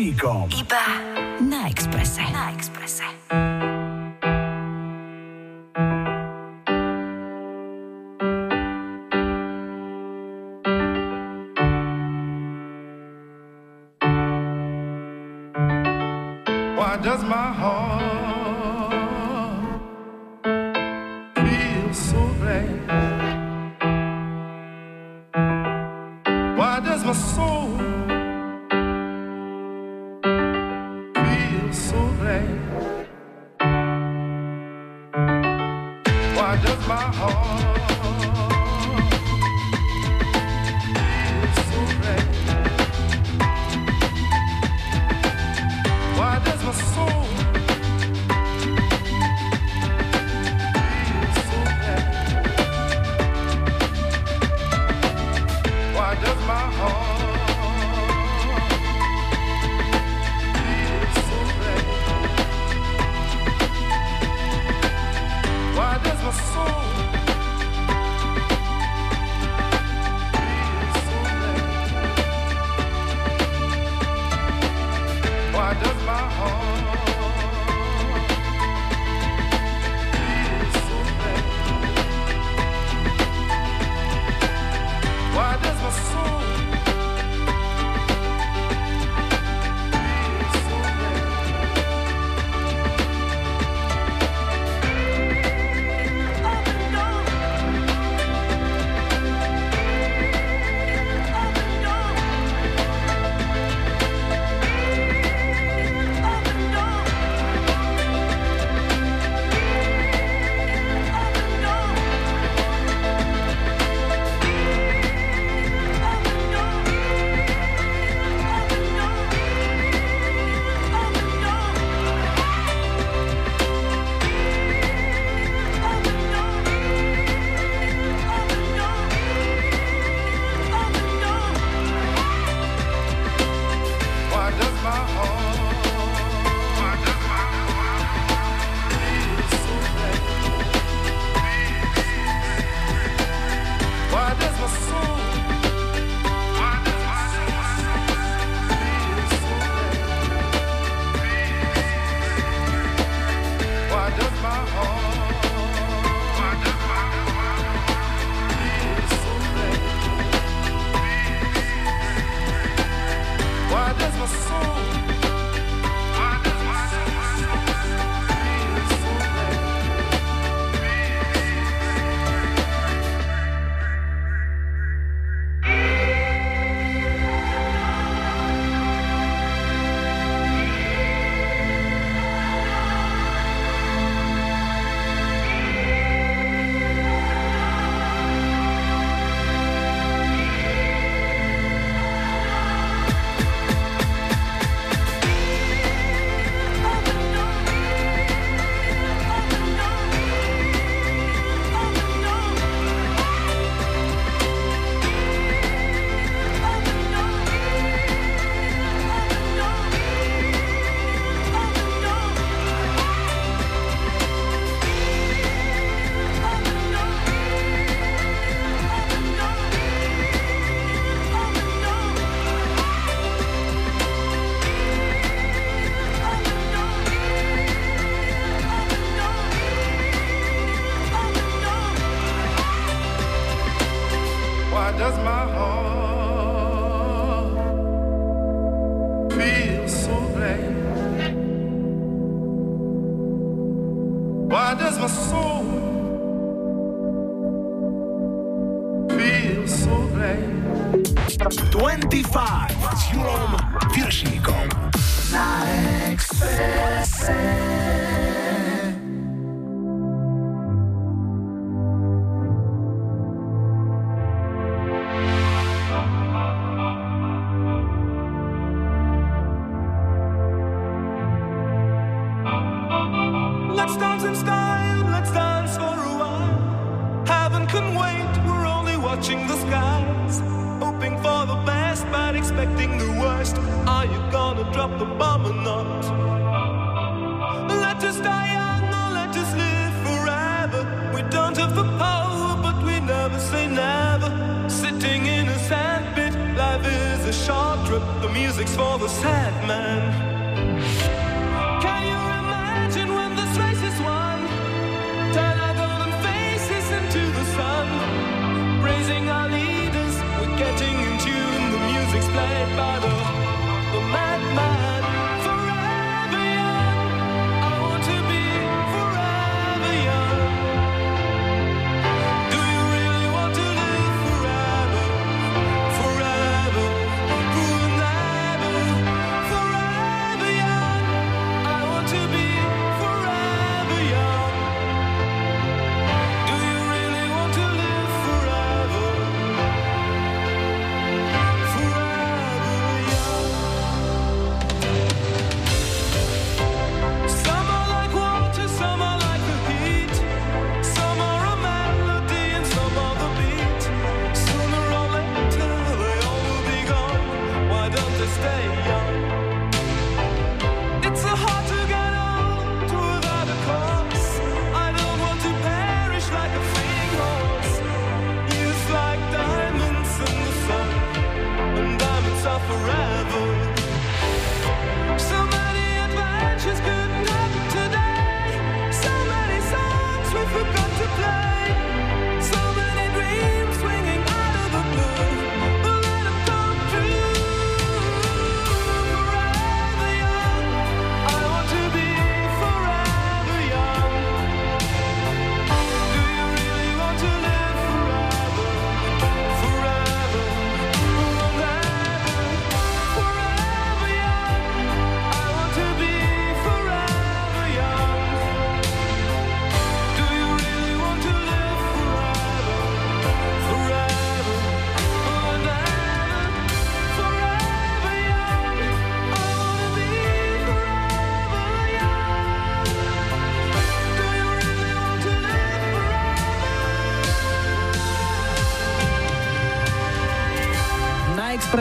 Šíkom. Iba na Exprese. Na Exprese.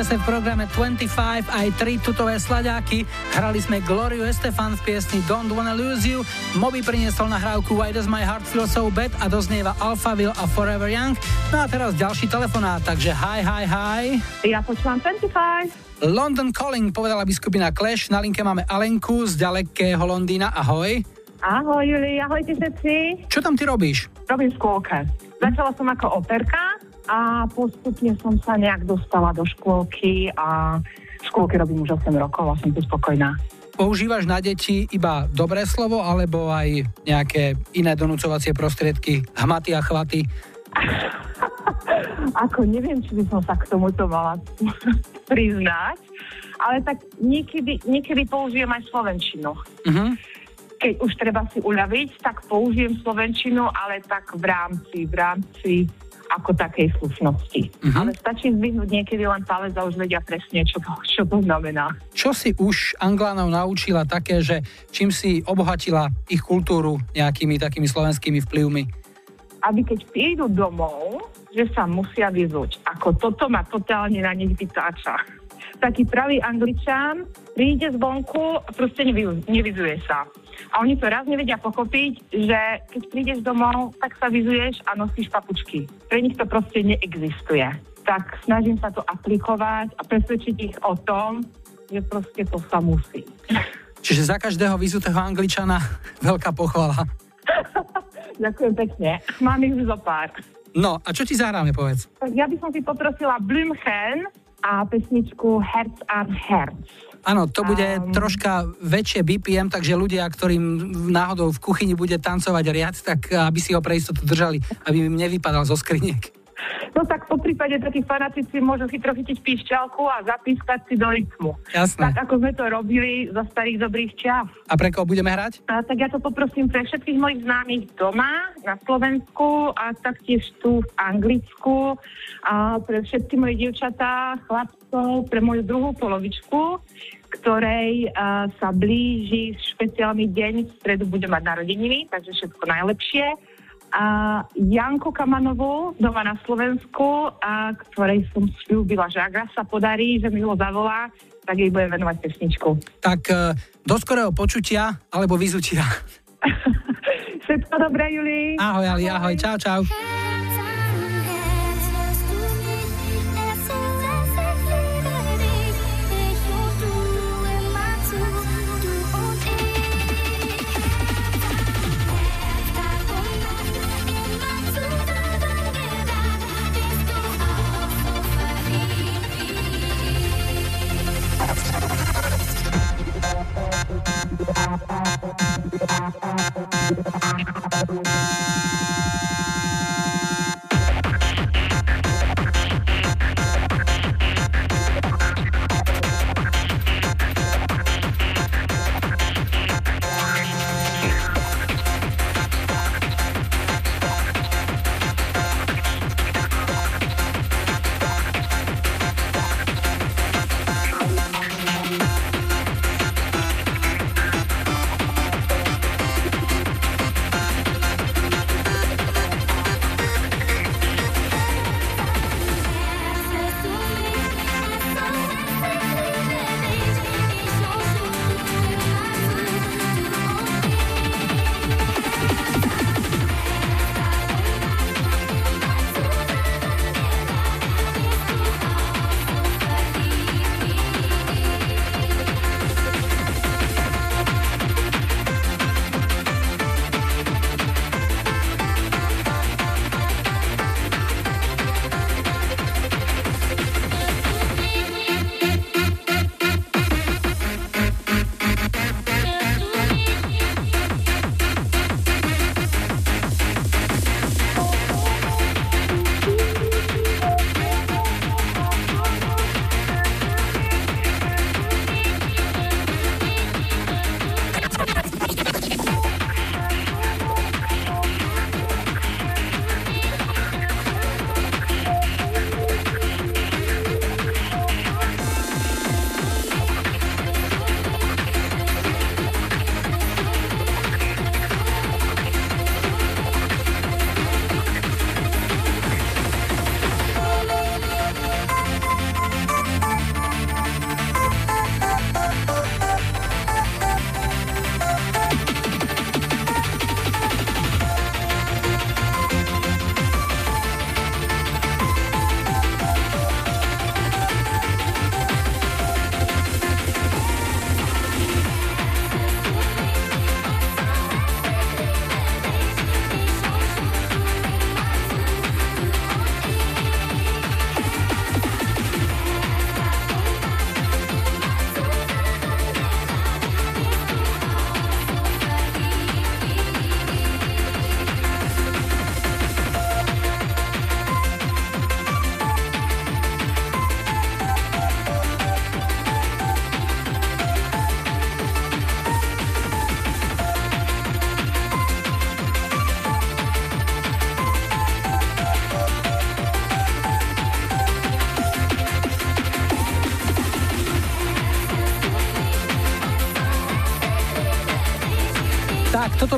Expresse v programe 25 aj tri tutové sladáky. Hrali sme Gloriu Estefan v piesni Don't Wanna Lose You. Moby priniesol nahrávku Why Does My Heart Feel So Bad a doznieva Alphaville a Forever Young. No a teraz ďalší telefonát, takže hi, hi, hi. Ja počúvam 25. London Calling, povedala by skupina Clash. Na linke máme Alenku z ďalekého Londýna. Ahoj. Ahoj, Juli, ahojte všetci. Čo tam ty robíš? Robím škôlke. Začala som ako operka a postupne som sa nejak dostala do škôlky a v škôlke robím už 8 rokov a som tu spokojná. Používaš na deti iba dobré slovo alebo aj nejaké iné donúcovacie prostriedky, hmaty a chvaty? Ako neviem, či by som sa k tomuto mala priznať, ale tak niekedy, niekedy použijem aj slovenčinu. Uh-huh. Keď už treba si uľaviť, tak použijem slovenčinu, ale tak v rámci, v rámci ako takej slušnosti. Mhm. Ale stačí zdvihnúť niekedy len palec a už vedia presne, čo to, čo to znamená. Čo si už Anglánov naučila také, že čím si obohatila ich kultúru nejakými takými slovenskými vplyvmi? Aby keď prídu domov, že sa musia vyzuť. Ako toto ma totálne na nich vytáča. Taký pravý angličan príde z vonku a proste nevyzu- nevyzuje sa. A oni to raz nevedia pochopiť, že keď prídeš domov, tak sa vyzuješ a nosíš papučky. Pre nich to proste neexistuje. Tak snažím sa to aplikovať a presvedčiť ich o tom, že proste to sa musí. Čiže za každého vyzutého Angličana veľká pochvala. Ďakujem pekne. Mám ich zo pár. No a čo ti zahráme, povedz? Ja by som si poprosila Blümchen a pesničku Herz an Herz. Áno, to bude um, troška väčšie BPM, takže ľudia, ktorým náhodou v kuchyni bude tancovať riad, tak aby si ho pre istotu držali, aby im nevypadal zo skriniek. No tak po prípade takí fanatici môžu chytro chytiť píšťalku a zapískať si do rytmu. Jasné. Tak ako sme to robili za starých dobrých čas. A pre koho budeme hrať? A, tak ja to poprosím pre všetkých mojich známych doma, na Slovensku a taktiež tu v Anglicku. A pre všetky moje dievčatá, chlapcov, pre moju druhú polovičku, ktorej uh, sa blíži špeciálny deň, v stredu bude mať narodeniny, takže všetko najlepšie a Janku Kamanovú doma na Slovensku, a ktorej som slúbila, že ak sa podarí, že mi ho zavolá, tak jej budem venovať pesničku. Tak e, do skorého počutia alebo vyzutia. Všetko dobré, Juli. Ahoj, Ali, ahoj, čau, čau. Toto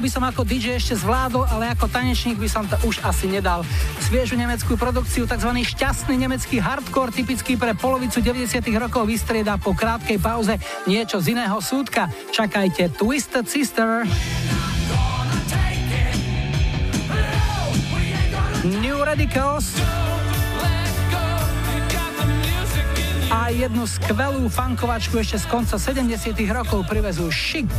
by som ako DJ ešte zvládol, ale ako tanečník by som to už asi nedal. Sviežu nemeckú produkciu, tzv. šťastný nemecký hardcore, typický pre polovicu 90. rokov, vystrieda po krátkej pauze niečo z iného súdka. Čakajte Twisted Sister. New Radicals. A jednu skvelú funkovačku ešte z konca 70. rokov privezú Chic.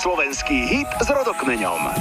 Slovenský hit s rodokmeňom.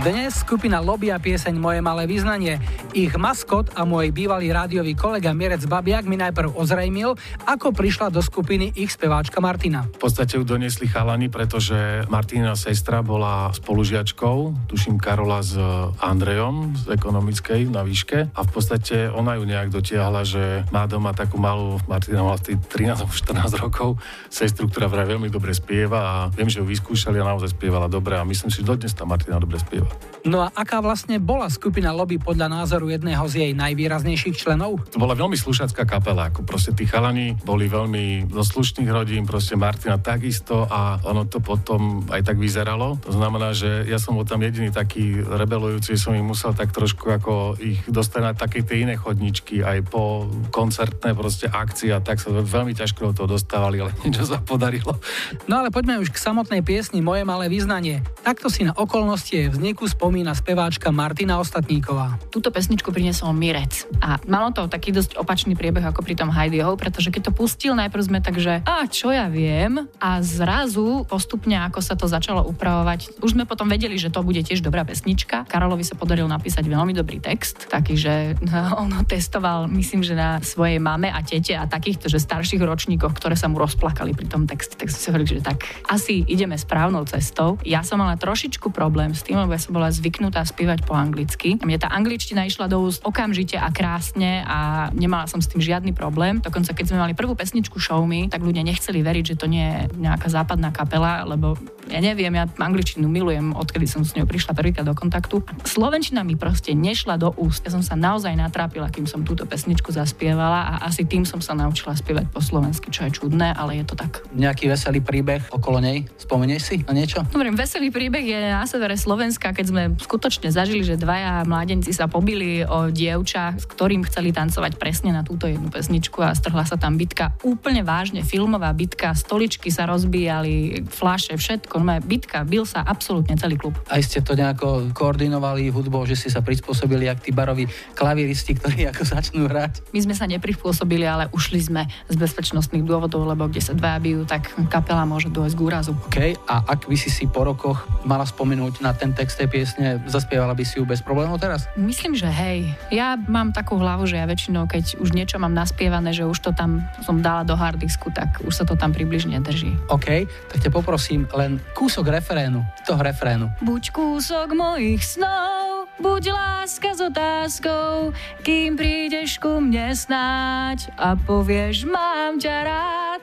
Dnes skupina Lobby a pieseň Moje malé vyznanie. Ich maskot a môj bývalý rádiový kolega Mirec Babiak mi najprv ozrejmil, ako prišla do skupiny ich speváčka Martina. V podstate ju doniesli chalani, pretože Martina sestra bola spolužiačkou, tuším Karola s Andrejom z ekonomickej na výške a v podstate ona ju nejak dotiahla, že má doma takú malú, Martina mala vtedy 13-14 rokov, sestru, ktorá vraj veľmi dobre spieva a viem, že ju vyskúšali a naozaj spievala dobre a myslím si, že dodnes tá Martina dobre spieva. No a aká vlastne bola skupina Lobby podľa názoru jedného z jej najvýraznejších členov? To bola veľmi slušacká kapela, ako proste tí chalani boli veľmi zo slušných rodín, proste Martina takisto a ono to potom aj tak vyzeralo. To znamená, že ja som bol tam jediný taký rebelujúci, som im musel tak trošku ako ich dostať na také tie iné chodničky, aj po koncertné proste akcie a tak sa veľmi ťažko do toho dostávali, ale niečo sa podarilo. No ale poďme už k samotnej piesni Moje malé vyznanie. Takto si na okolnosti vzniku spomína speváčka Martina Ostatníková. Túto pesničku priniesol Mirec a malo to taký dosť opačný priebeh ako pri tom Heidi Ho, pretože keď to pustil, najprv sme tak, že a čo ja viem a zrazu postupne ako sa to začalo upravovať, už sme potom vedeli, že to bude tiež dobrá pesnička. Karolovi sa podarilo napísať veľmi dobrý text, taký, že on ho testoval, myslím, že na svojej mame a tete a takýchto, že starších ročníkoch, ktoré sa mu rozplakali pri tom texte, tak si hovorili, že tak asi ideme správnou cestou. Ja som mala trošičku problém s tým, lebo ja som bola zvyknutá spievať po anglicky. Mne tá angličtina išla do úst okamžite a krásne a nemala som s tým žiadny problém. Dokonca keď sme mali prvú pesničku Show Me, tak ľudia nechceli veriť, že to nie je nejaká západná kapela, lebo ja neviem, ja angličtinu milujem, odkedy som s ňou prišla prvýkrát do kontaktu. Slovenčina mi proste nešla do úst. Ja som sa naozaj natrápila, kým som túto pesničku zaspievala a asi tým som sa naučila spievať po slovensky, čo je čudné, ale je to tak. Nejaký veselý príbeh okolo nej? Spomenieš si na niečo? Dobre, veselý príbeh je na severe Slovenska, keď sme skutočne zažili, že dvaja mládenci sa pobili o dievča, s ktorým chceli tancovať presne na túto jednu pesničku a strhla sa tam bitka. Úplne vážne, filmová bitka, stoličky sa rozbíjali, flaše, všetko. No, bitka, bil sa absolútne celý klub. Aj ste to nejako koordinovali hudbou, že ste sa prispôsobili, jak tí baroví klaviristi, ktorí ako začnú hrať? My sme sa neprispôsobili, ale ušli sme z bezpečnostných dôvodov, lebo kde sa dvaja bijú, tak kapela môže dôjsť k úrazu. OK, a ak by si si po rokoch mala spomenúť na ten text tej piesne, zaspievala by si ju bez problémov teraz? Myslím, že hej. Ja mám takú hlavu, že ja väčšinou, keď už niečo mám naspievané, že už to tam som dala do hardisku, tak už sa to tam približne drží. OK, tak ťa poprosím len kúsok refrénu, toho refrénu. Buď kúsok mojich snov, buď láska s otázkou, kým prídeš ku mne snáď a povieš, mám ťa rád.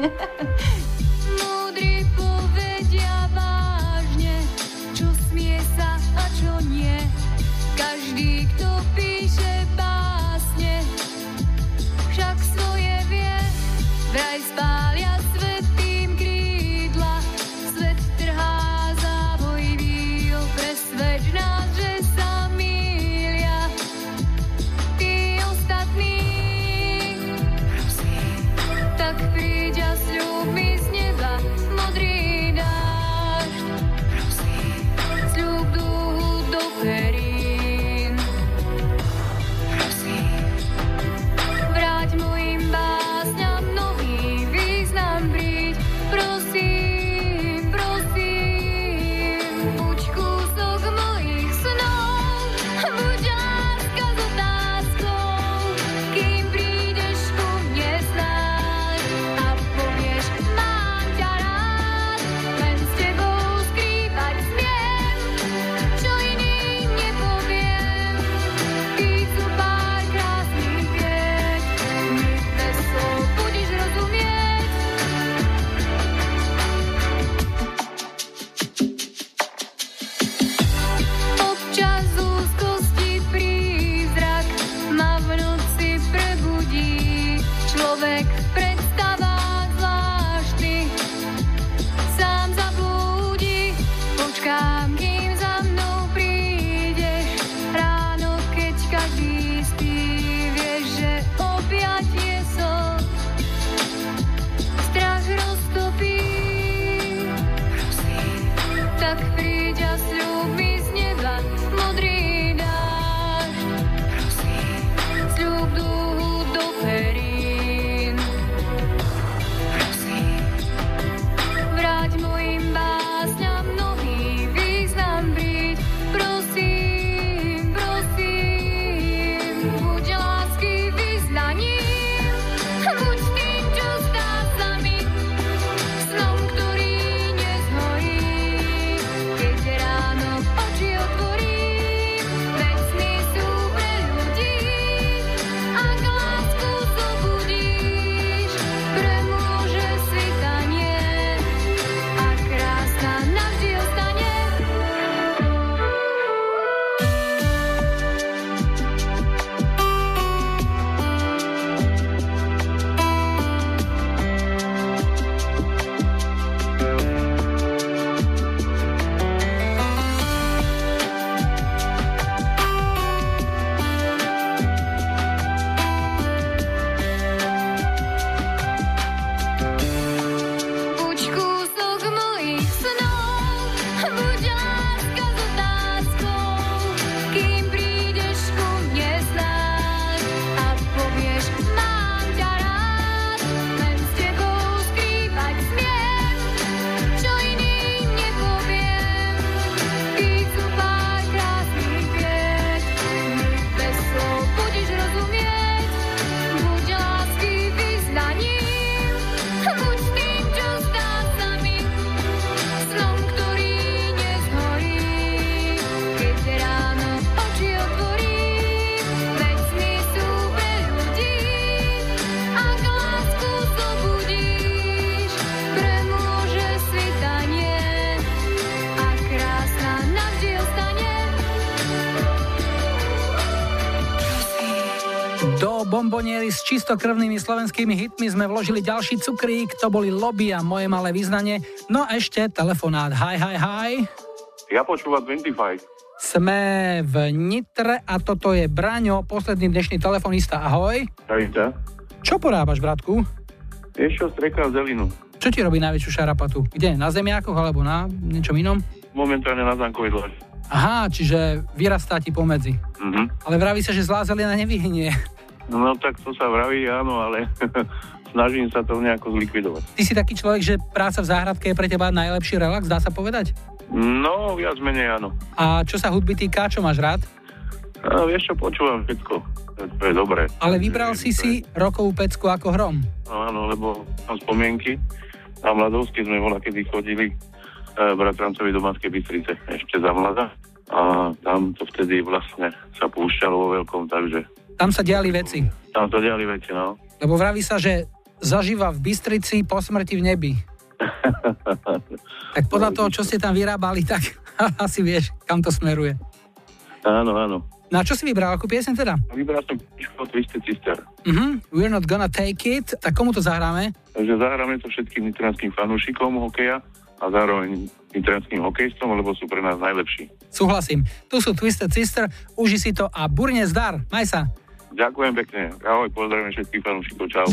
Múdri Každý, kto píše básne, však svoje vie. Vraj bomboniery s čistokrvnými slovenskými hitmi sme vložili ďalší cukrík, to boli lobby a moje malé význanie. No a ešte telefonát. Hi, hi, hi. Ja počúvam 25. Sme v Nitre a toto je Braňo, posledný dnešný telefonista. Ahoj. Ahojte. Čo porábaš, bratku? Vieš čo, streka zelinu. Čo ti robí najväčšiu šarapatu? Kde? Na zemiakoch alebo na niečom inom? Momentálne na Zankovej dlaži. Aha, čiže vyrastá ti pomedzi. Mhm. Ale vraví sa, že zlá zelina nevyhynie. No tak to sa vraví, áno, ale snažím sa to nejako zlikvidovať. Ty si taký človek, že práca v záhradke je pre teba najlepší relax, dá sa povedať? No, viac menej áno. A čo sa hudby týka, čo máš rád? A vieš čo, počúvam všetko. To je dobré. Ale vybral si si rokovú pecku ako hrom. No, áno, lebo mám spomienky. Na mladovsky sme voľa kedy chodili e, bratrancovi do Banskej Bystrice ešte za mlada. A tam to vtedy vlastne sa púšťalo vo veľkom, takže Tam sa diali veci. tam to diali veci, no. Lebo vraví sa, že zažíva v Bystrici po smrti v nebi. Tak podľa toho, čo ste tam vyrábali, tak asi vieš, kam to smeruje. Áno, áno. Na čo si vybral, akú piesen teda? Vybral som pičku od Twisted Sister. Mhm, We're not gonna take it. Tak komu to zahráme? Takže zahráme to všetkým nitranským fanúšikom hokeja a zároveň nitranským hokejistom, lebo sú pre nás najlepší. Súhlasím. Tu sú Twisted Sister, uži si to a burne zdar. Maj sa. Ďakujem pekne. Ahoj, pozdravím všetkých fanúšikov. Čau.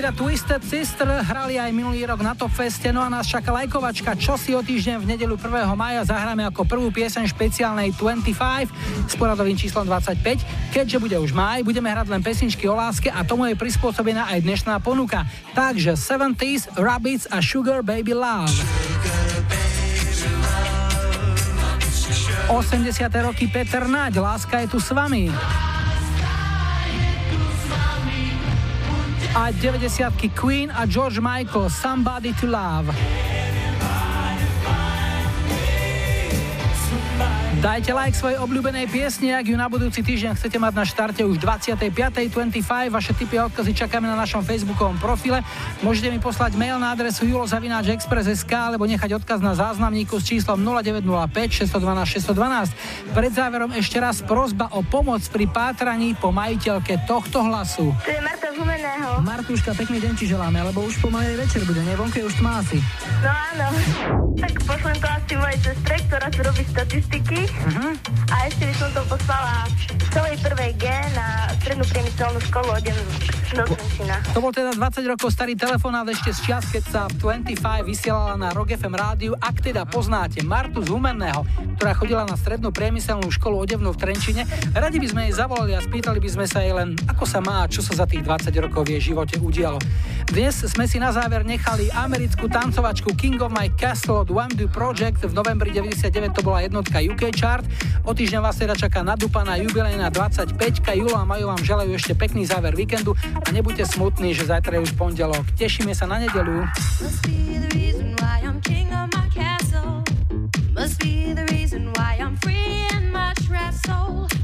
Gonna take it a Twisted Sister hrali aj minulý rok na Top Feste, no a nás čaká lajkovačka, čo si o týždeň v nedelu 1. maja zahráme ako prvú pieseň špeciálnej 25 s poradovým číslom 25. Keďže bude už maj, budeme hrať len pesničky o láske a tomu je prispôsobená aj dnešná ponuka. Takže 70s, Rabbits a Sugar Baby Love. 80. roky Peter Naď, Láska je tu s vami. A 90 Queen a George Michael Somebody to Love. Dajte like svojej obľúbenej piesne, ak ju na budúci týždeň chcete mať na štarte už 25. Vaše tipy a odkazy čakáme na našom facebookovom profile. Môžete mi poslať mail na adresu julozavináčexpress.sk alebo nechať odkaz na záznamníku s číslom 0905 612 612. Pred záverom ešte raz prozba o pomoc pri pátraní po majiteľke tohto hlasu. To je z Humeného. Martuška, pekný deň ti želáme, lebo už pomalej večer bude, ne? Vonku je už tma asi. No áno. Tak pošlem to asi mojej sestre, ktorá si robí statistiky. Uh-huh. A ešte by som to poslala celej prvej G na strednú priemyselnú školu od do Trenčína. To bol teda 20 rokov starý telefonát ešte z čas, keď sa v 25 vysielala na Rock FM rádiu. Ak teda poznáte Martu z Humenného, ktorá chodila na strednú priemyselnú školu odevnú v Trenčine, radi by sme jej zavolali a spýtali by sme sa jej len, ako sa má a čo sa za tých 20 rokov v jej živote udialo. Dnes sme si na záver nechali americkú tancovačku King of My Castle od One Do Project. V novembri 99 to bola jednotka UK chart. O týždeň vás teda čaká nadúpaná jubilejná 25. Julo a Majo vám želajú ešte pekný záver víkendu a nebuďte smutní, že zajtra je už pondelok. Tešíme sa na nedelu. Must be the reason why I'm free and my trapped soul.